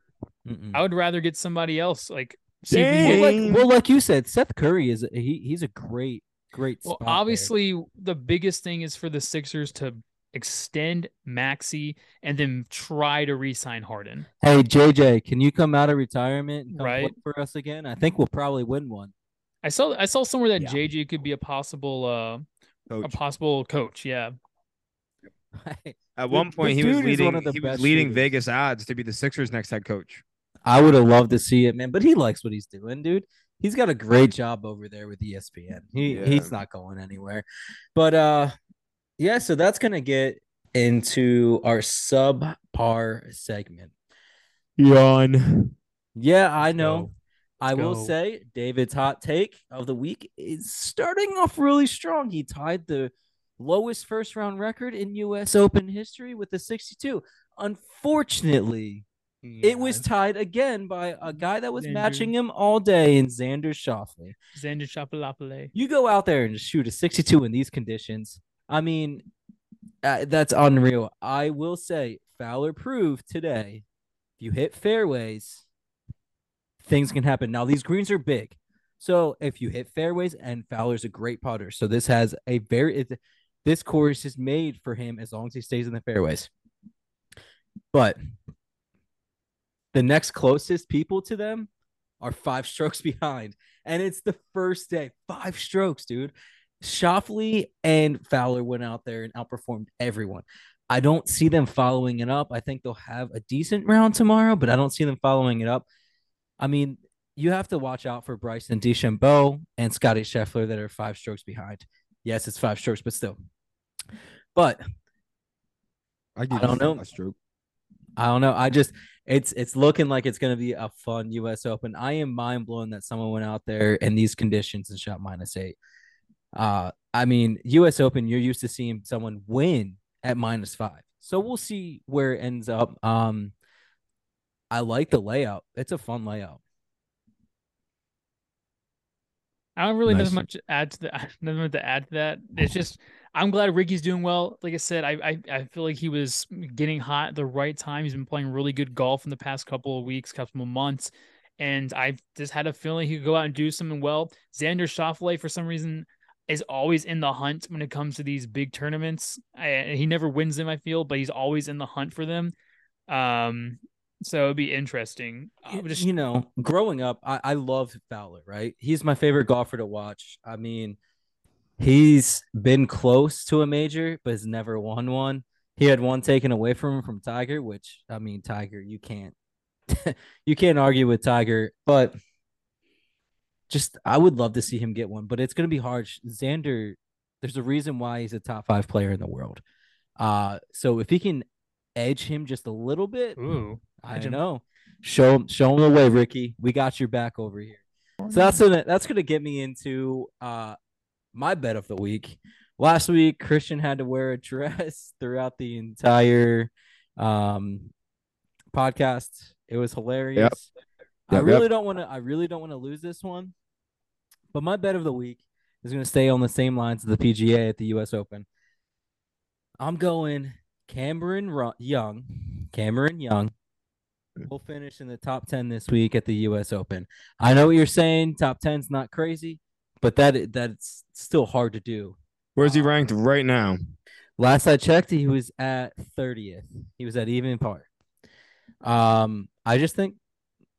Mm-mm. I would rather get somebody else. Like see we Well, like, well, like you said, Seth Curry is he he's a great great. Well, spot there. obviously, the biggest thing is for the Sixers to extend Maxey and then try to re-sign Harden. Hey JJ, can you come out of retirement and come Right. play for us again? I think we'll probably win one. I saw I saw somewhere that Yeah. JJ could be a possible uh a possible coach. Yeah, At one the point, he was dude one leading. of the He was leading shooters. Vegas odds to be the Sixers' next head coach. I would have loved to see it, man. But he likes what he's doing, dude. He's got a great job over there with ESPN. He Yeah. he's not going anywhere. But uh yeah, so that's gonna get into our subpar segment. Yawn. Yeah, I Let's know. go. I will say David's hot take of the week is starting off really strong. He tied the lowest first round record in US Open history with a 62. Unfortunately, it was tied again by a guy that was Xander. matching him all day in Xander Schauffele. Xander Schauffele. You go out there and shoot a 62 in these conditions. I mean, uh, that's unreal. I will say Fowler proved today if you hit fairways, things can happen. Now, these greens are big. So if you hit fairways, and Fowler's a great putter. So this has a very, it, this course is made for him as long as he stays in the fairways. But the next closest people to them are five strokes behind. And it's the first day. Five strokes, dude. Schauffele and Fowler went out there and outperformed everyone. I don't see them following it up. I think they'll have a decent round tomorrow, but I don't see them following it up. I mean, you have to watch out for Bryson DeChambeau and Scottie Scheffler that are five strokes behind. Yes, it's five strokes, but still. But I, I don't know. Stroke. I don't know. I just it's it's looking like it's gonna be a fun US Open. I am mind blown that someone went out there in these conditions and shot minus eight. Uh I mean, US Open, you're used to seeing someone win at minus five. So we'll see where it ends up. Um I like the layout. It's a fun layout. I don't really Nice. have much to add to that. Nothing much to add to that. It's just I'm glad Ricky's doing well. Like I said, I, I I feel like he was getting hot at the right time. He's been playing really good golf in the past couple of weeks, couple of months, and I just had a feeling he could go out and do something well. Xander Schauffele, for some reason, is always in the hunt when it comes to these big tournaments. I, he never wins them, I feel, but he's always in the hunt for them. Um, so it'd be interesting. Just- you know, growing up, I, I love Fowler, right? He's my favorite golfer to watch. I mean, he's been close to a major, but has never won one. He had one taken away from him from Tiger, which I mean, Tiger, you can't you can't argue with Tiger, but just I would love to see him get one, but it's gonna be hard. Xander, there's a reason why he's a top five player in the world. Uh so if he can edge him just a little bit, ooh, I don't know. Show him, show him the way, Ricky. We got your back over here. So that's gonna that's gonna get me into uh my bet of the week. Last week, Christian had to wear a dress throughout the entire um podcast. It was hilarious. I Yep, really yep. don't want to. I really don't want to lose this one. But my bet of the week is going to stay on the same lines of the PGA at the U.S. Open. I'm going Cameron Young. Cameron Young will finish in the top 10 this week at the US Open. I know what you're saying, top 10's not crazy, but that that's still hard to do. Where's he ranked right now? Last I checked, he was at 30th. He was at even par. Um, I just think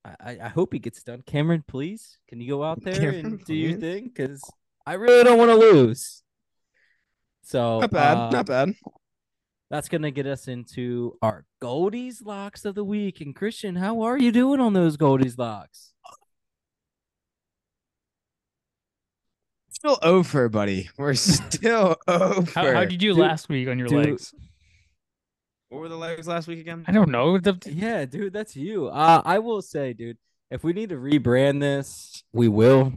I, I hope he gets done. Cameron, please, can you go out there Cameron, and do your thing? Because I really don't want to lose. So Not bad. uh, not bad. That's gonna get us into our Goldies locks of the week. And Christian, how are you doing on those Goldies locks? Still over, buddy. We're still over. How, how did you do last week on your dude. legs? What were the legs last week again? I don't know. The, Yeah, dude, that's you. Uh, I will say, dude, if we need to rebrand this, we will.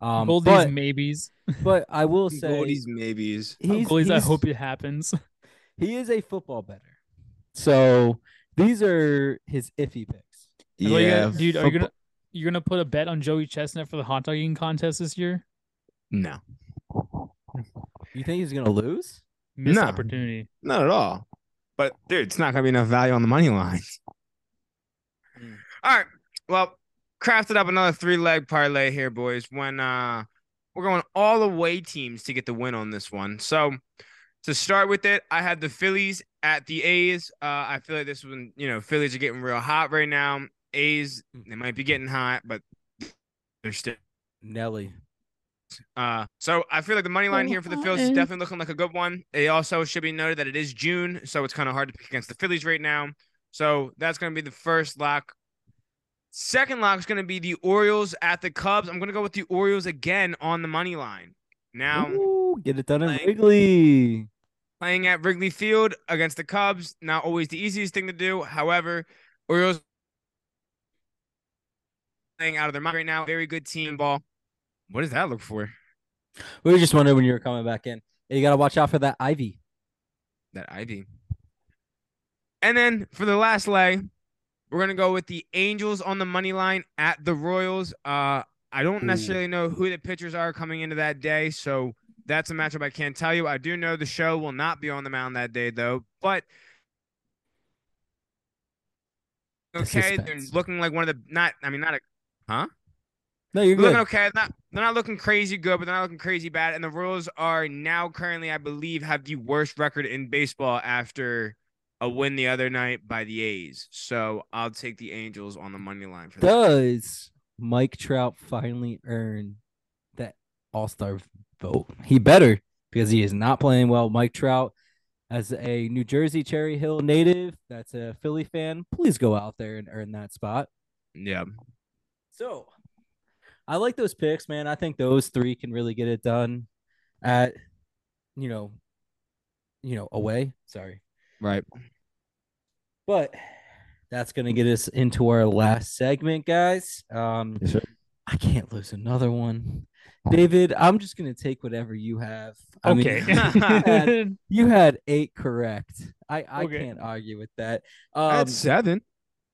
Um, Goldies but, maybes. but I will say, Goldies, maybes. he's, Goldies, I hope it happens. he is a football better. So these are his iffy picks. Are you Yeah, gonna- dude, are you gonna you're gonna put a bet on Joey Chestnut for the hot dog eating contest this year? No, You think he's gonna lose? Missed No. opportunity. not at all. But dude, it's not gonna be enough value on the money line. Mm. All right. Well, crafted up another three leg parlay here, boys. When uh we're going all away teams to get the win on this one. So to start with it, I had the Phillies at the A's. Uh, I feel like this one, you know, Phillies are getting real hot right now. A's, they might be getting hot, but they're still Nelly. Uh, so I feel like the money line here for the Phillies is definitely looking like a good one. It also should be noted that it is June, so it's kind of hard to pick against the Phillies right now. So that's going to be the first lock. Second lock is going to be the Orioles at the Cubs. I'm going to go with the Orioles again on the money line. Now Ooh, get it done in playing- Wrigley. playing at Wrigley Field against the Cubs, not always the easiest thing to do. However, Orioles playing out of their mind right now. Very good team ball. What does that look for? We were just wondering when you were coming back in. You gotta watch out for that Ivy. that ivy. And then for the last leg, we're gonna go with the Angels on the money line at the Royals. Uh, I don't necessarily know who the pitchers are coming into that day, so that's a matchup I can't tell you. I do know the show will not be on the mound that day though, but The okay, they're looking like one of the not. I mean, not a. No, you're They're good. looking okay. Not they're not looking crazy good, but they're not looking crazy bad. And the Royals are now currently, I believe, have the worst record in baseball after a win the other night by the A's. So I'll take the Angels on the money line for that. Does Mike Trout finally earn that All Star vote? He better because he is not playing well. Mike Trout, as a New Jersey Cherry Hill native, that's a Philly fan. Please go out there and earn that spot. Yeah. So, I like those picks, man. I think those three can really get it done at, you know, you know, away. Sorry. Right. But that's gonna get us into our last segment, guys. Um, Yes, sir. I can't lose another one. David, I'm just gonna take whatever you have. I mean, Okay. you, had, you had eight correct. I I Okay. can't argue with that. I Um, had seven,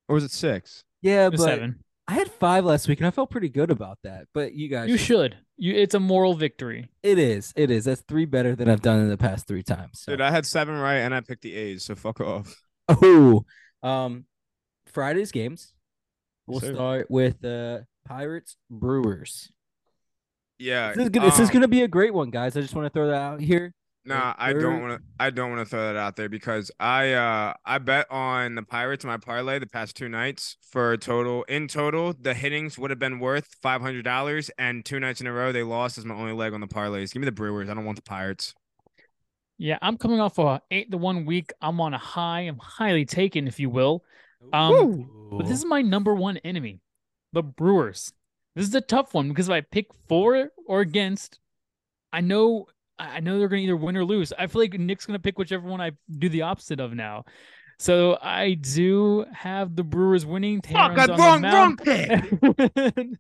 or was it six? yeah, but seven. I had five last week, and I felt pretty good about that. But you guys, You should. You. It's a moral victory. It is. It is. That's three better than I've done in the past three times. So. Dude, I had seven right, and I picked the A's. So fuck off. Oh, um, Friday's games. We'll sir. start with uh Pirates Brewers. Yeah. This is gonna, this is um, gonna be a great one, guys. I just want to throw that out here. Nah, I don't want to. I don't want to throw that out there because I uh I bet on the Pirates in my parlay the past two nights for a total. In total, the hittings would have been worth five hundred dollars, and two nights in a row they lost as my only leg on the parlays. Give me the Brewers. I don't want the Pirates. Yeah, I'm coming off a eight to one week. I'm on a high. I'm highly taken, if you will. Um, But this is my number one enemy, the Brewers. This is a tough one because if I pick for or against, I know I know they're gonna either win or lose. I feel like Nick's gonna pick whichever one I do the opposite of now. So I do have the Brewers winning. Fuck! Terran's I on wrong, wrong pick.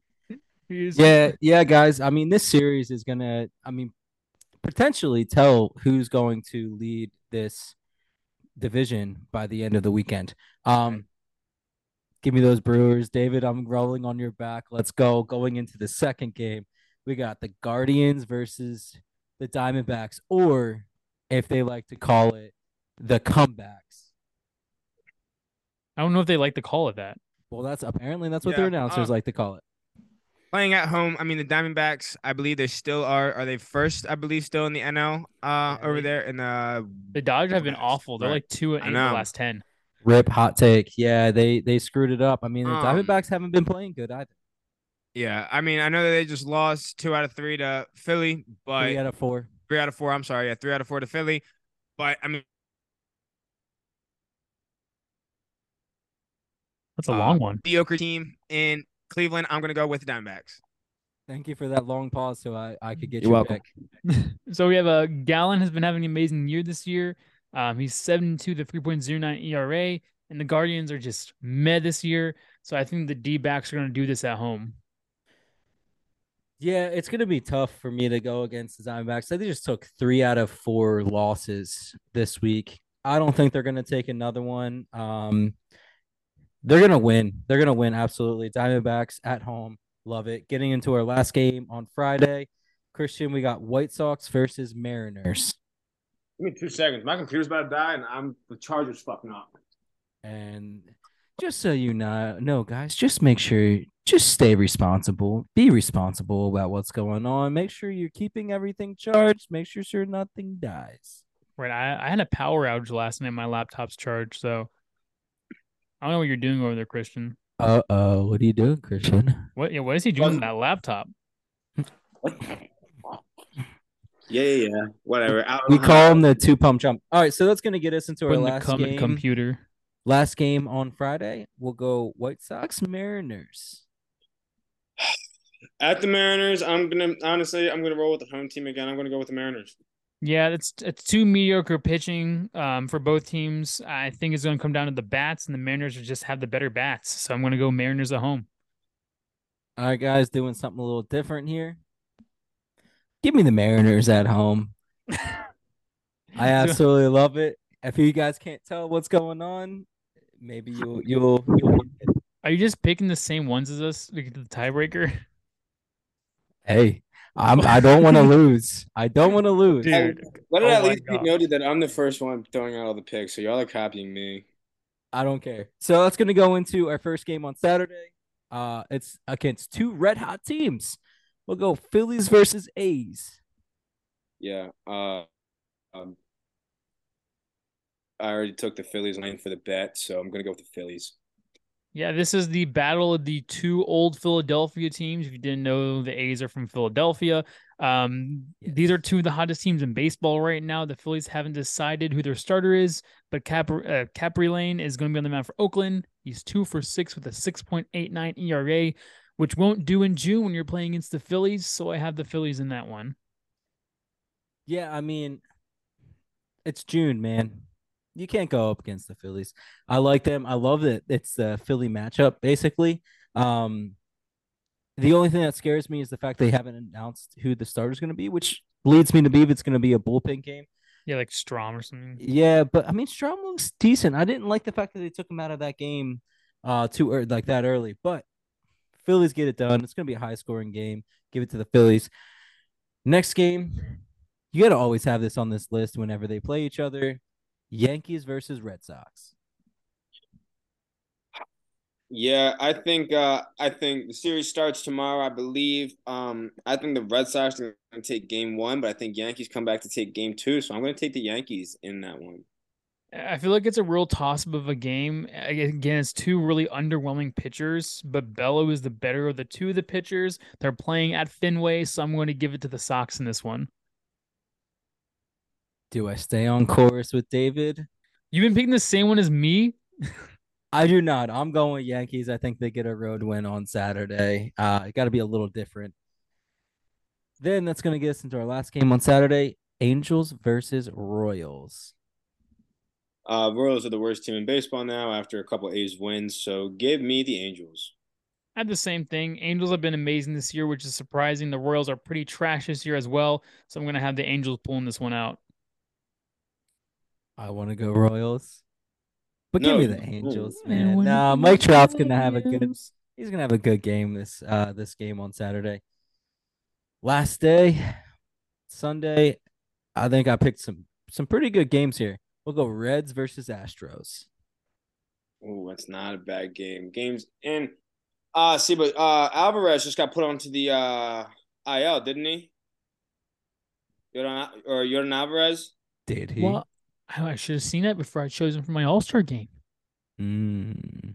Yeah, yeah, guys. I mean, this series is gonna. I mean, potentially tell who's going to lead this division by the end of the weekend. Um, give me those Brewers, David. I'm rolling on your back. Let's go. Going into the second game, we got the Guardians versus the Diamondbacks, or if they like to call it, the comebacks. I don't know if they like to call it that. Well, that's apparently that's what Yeah, their announcers uh, like to call it. Playing at home, I mean the Diamondbacks. I believe they still are. Are they first? I believe still in the NL. Uh, over Right. there in the The Dodgers have been awful. They're like two and eight in the last ten. Rip hot take. Yeah, they they screwed it up. I mean, the Um, Diamondbacks haven't been playing good either. Yeah, I mean, I know that they just lost two out of three to Philly, but Three out of four. three out of four. I'm sorry, yeah, three out of four to Philly. But I mean, That's a Uh, long one. mediocre team in Cleveland. I'm gonna go with the Diamondbacks. Thank you for that long pause, so I I could get You're your welcome. pick. So we have a Gallen has been having an amazing year this year. Um, he's 72 to 3.09 ERA, and the Guardians are just meh this year. So I think the D backs are going to do this at home. Yeah, it's gonna be tough for me to go against the Diamondbacks. They just took three out of four losses this week. I don't think they're gonna take another one. Um, they're gonna win. They're gonna win absolutely. Diamondbacks at home, love it. Getting into our last game on Friday, Christian, we got White Sox versus Mariners, Give me two seconds. My computer's about to die, and I'm the charger's fucking up. and just so you know, no guys, just make sure just stay responsible. Be responsible about what's going on. Make sure you're keeping everything charged. Make sure sure nothing dies. Right. I, I had a power outage last night. My laptop's charged. So I don't know what you're doing over there, Christian. Uh oh, what are you doing, Christian? What? Yeah. What is he doing with that laptop? Yeah, yeah, yeah. Whatever. We call him the two pump jump. All right, so that's gonna get us into our Putting the last cum game. computer. Last game on Friday. We'll go White Sox Mariners. at the Mariners. I'm gonna honestly, I'm gonna roll with the home team again. I'm gonna go with the Mariners. Yeah, it's it's two mediocre pitching um, for both teams. I think it's going to come down to the bats, and the Mariners will just have the better bats. So I'm going to go Mariners at home. All right, guys, doing something a little different here. Give me the Mariners at home. I absolutely love it. If you guys can't tell what's going on, maybe you'll you'll you'll. Are you just picking the same ones as us to get to the tiebreaker? Hey, I'm I don't want to lose. I don't want to lose. Dude, Let it Oh at my least be noted that I'm the first one throwing out all the picks, so y'all are copying me. I don't care. So that's gonna go into our first game on Saturday. Uh, it's against two red hot teams. We'll go Phillies versus A's. Yeah. Uh, um, I already took the Phillies lane for the bet, so I'm gonna go with the Phillies. Yeah, this is the battle of the two old Philadelphia teams. If you didn't know, the A's are from Philadelphia. Um, these are two of the hottest teams in baseball right now. The Phillies haven't decided who their starter is, but Cap uh, Kaprielian is going to be on the mound for Oakland. He's two for six with a 6.89 ERA, which won't do in June when you're playing against the Phillies. So I have the Phillies in that one. Yeah, I mean, it's June, man. You can't go up against the Phillies. I like them. I love it. It's the Philly matchup, basically. Um, the only thing that scares me is the fact they haven't announced who the starter is going to be, which leads me to believe it's going to be a bullpen game. Yeah, like Strahm or something. Yeah, but I mean, Strahm looks decent. I didn't like the fact that they took him out of that game uh too early, like that early. But Phillies get it done. It's gonna be a high scoring game. Give it to the Phillies. Next game, you gotta always have this on this list whenever they play each other. Yankees versus Red Sox. Yeah, I think uh I think the series starts tomorrow, I believe. Um I think the Red Sox are gonna take game one, but I think Yankees come back to take game two. So I'm gonna take the Yankees in that one. I feel like it's a real toss up of a game. Again, it's two really underwhelming pitchers, but Bello is the better of the two of the pitchers. They're playing at Fenway, so I'm going to give it to the Sox in this one. Do I stay on course with David? You've been picking the same one as me. I do not. I'm going with Yankees. I think they get a road win on Saturday. Uh, it got to be a little different. Then that's going to get us into our last game on Saturday Angels versus Royals. Uh Royals are the worst team in baseball now after a couple A's wins, so give me the Angels. I had the same thing. Angels have been amazing this year, which is surprising. The Royals are pretty trash this year as well, so I'm going to have the Angels pulling this one out. I want to go Royals. But No, give me the Angels, I man. wanna Nah, Mike Trout's going to have a good he's going to have a good game this uh this game on Saturday. Last day, Sunday, I think I picked some some pretty good games here. We'll go Reds versus Astros. Oh, that's not a bad game. Games and uh see, but uh Alvarez just got put onto the uh IL, didn't he? Yordan or Yordan Alvarez? Did he? Well, I I should have seen that before I chose him for my All Star game. Mm.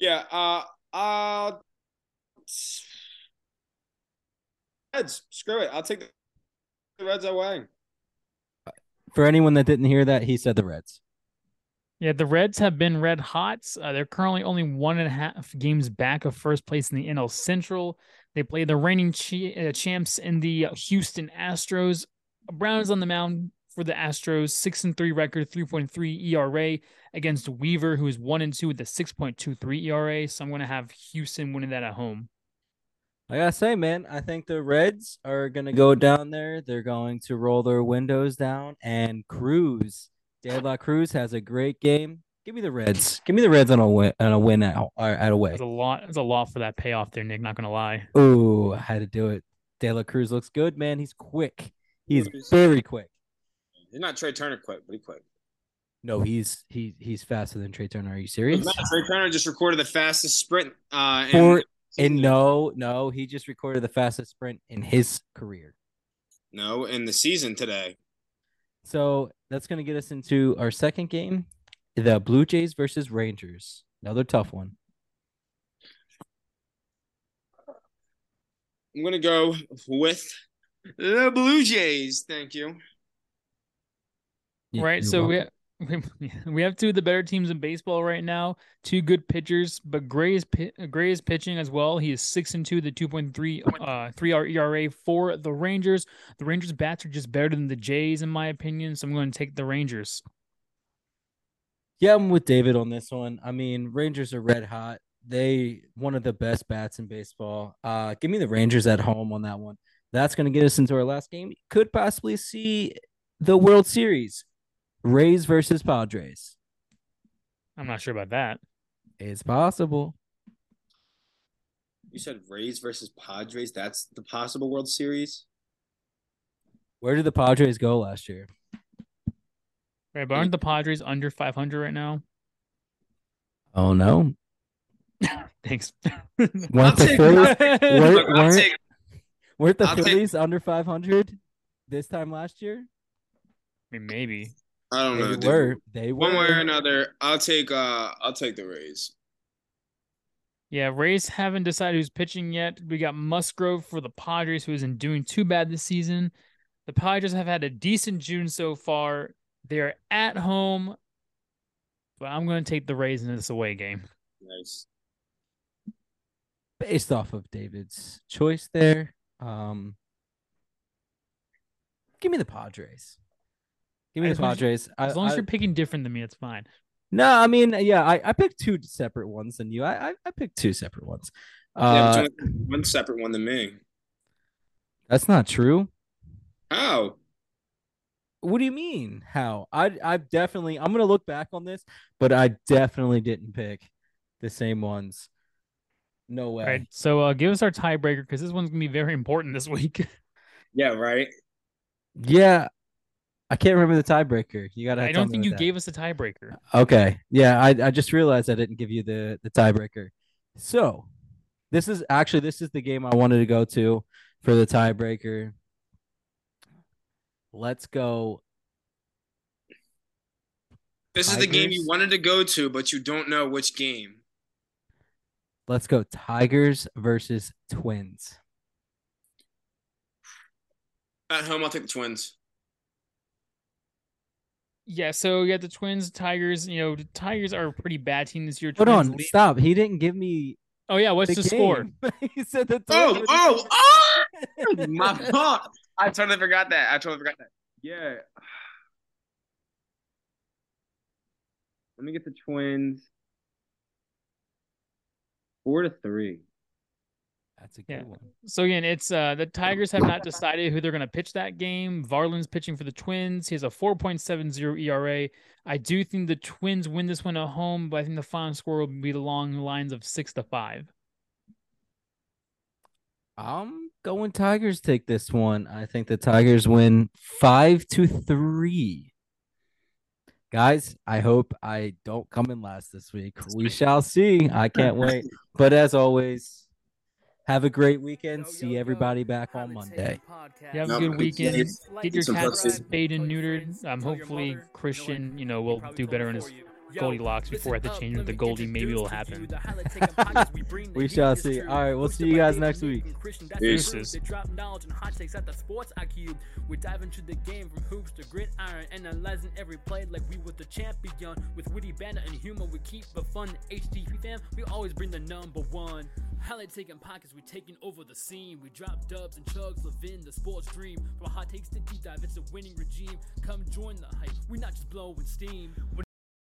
Yeah. Uh. Uh. Reds. Screw it. I'll take the Reds away. For anyone that didn't hear that, he said the Reds. Yeah, the Reds have been red hot. Uh, they're currently only one and a half games back of first place in the NL Central. They play the reigning ch- uh, champs in the Houston Astros. Browns on the mound for the Astros, six and three record, three point three ERA against Weaver, who is one and two with a six point two three ERA. So I'm going to have Houston winning that at home. I gotta say, man, I think the Reds are gonna go down there. They're going to roll their windows down and cruise. De La Cruz has a great game. Give me the Reds. Give me the Reds on a win on a win at, at away. It's a lot. It's a lot for that payoff there, Nick. Not going to lie. Oh, I had to do it. De La Cruz looks good, man. He's quick. He's very quick. He's not Trea Turner quick, but he quick. No, he's he he's faster than Trea Turner. Are you serious? No, Trea Turner just recorded the fastest sprint. Uh, in- For and no, no, he just recorded the fastest sprint in his career. no, in the season today. So that's going to get us into our second game the Blue Jays versus Rangers. Another tough one. I'm gonna go with the Blue Jays. Thank you. Right. So we welcome. we we have two of the better teams in baseball right now. Two good pitchers, but Gray is Gray is pitching as well. He is six and two, the two point three uh three R ERA for the Rangers. The Rangers bats are just better than the Jays in my opinion, so I'm going to take the Rangers. Yeah, I'm with David on this one. I mean, Rangers are red hot. They one of the best bats in baseball. Uh, give me the Rangers at home on that one. That's going to get us into our last game. Could possibly see the World Series. Rays versus Padres. I'm not sure about that. It's possible. You said Rays versus Padres. That's the possible World Series. Where did the Padres go last year? Right, but aren't the Padres under 500 right now? Oh no. Thanks. Weren't the take- Phillies, weren't, weren't, take weren't the I'll take- Phillies under 500 this time last year? I mean, maybe. I don't know. They were. They were. One way or another, I'll take uh I'll take the Rays. Yeah, Rays haven't decided who's pitching yet. We got Musgrove for the Padres, who isn't doing too bad this season. The Padres have had a decent June so far. They're at home, but I'm going to take the Rays in this away game. Nice. based off of David's choice there. Um, give me the Padres. Give me As the long as you- Padres. I- As long as I- you're picking different than me, it's fine. no, I mean, yeah, I, I picked two separate ones than you. I I, I picked two separate ones. yeah, Uh, but one separate one than me. that's not true. How? What do you mean? How? I I definitely I'm gonna look back on this, but I definitely didn't pick the same ones. No way. All right, so uh, give us our tiebreaker because this one's going to be very important this week. Yeah, right. Yeah, I can't remember the tiebreaker. You gotta. I don't think you that- gave us a tiebreaker. Okay. Yeah, I, I just realized I didn't give you the the tiebreaker. So, this is actually this is the game I wanted to go to for the tiebreaker. Let's go. This is the game you wanted to go to, but you don't know which game. Let's go Tigers versus Twins. At home, I'll take the Twins. Yeah, so you got the Twins, Tigers. You know, the Tigers are a pretty bad team this year. Hold Twins on, lead- stop. He didn't give me Oh yeah, what's the, the, score? he said the Oh, Twins. oh, oh! My fault. I totally forgot that. I totally forgot that. Yeah. Let me get the Twins. Four to three. That's a good Yeah. one. So again, it's uh the Tigers have not decided who they're going to pitch that game. Varland's pitching for the Twins. He has a 4.70 ERA. I do think the Twins win this one at home, but I think the final score will be along the lines of six to five. I'm going Tigers take this one. I think the Tigers win five to three. Guys, I hope I don't come in last this week. We shall see. I can't wait. But as always, have a great weekend. See everybody back on Monday. You have No, a good weekend. it's- Get your it's cats impressive. spayed and neutered. Um, hopefully Christian, you know, will do better in his Goldilocks before I have to change it to Goldie. Maybe it'll happen. We shall see. All right, we'll see you guys next week. Peace. Deuces. They drop knowledge and hot takes at the sports IQ. We dive into the game from hoops to gridiron, analyzing every play like we was the champion. With witty banter and humor, we keep it fun. HTP fam, we always bring the number one. Highlight taking pockets, we taking over the scene. We drop dubs and chugs, Levin, the sports dream. From hot takes to deep dive, it's a winning regime. Come join the hype. We not just blowing steam. We're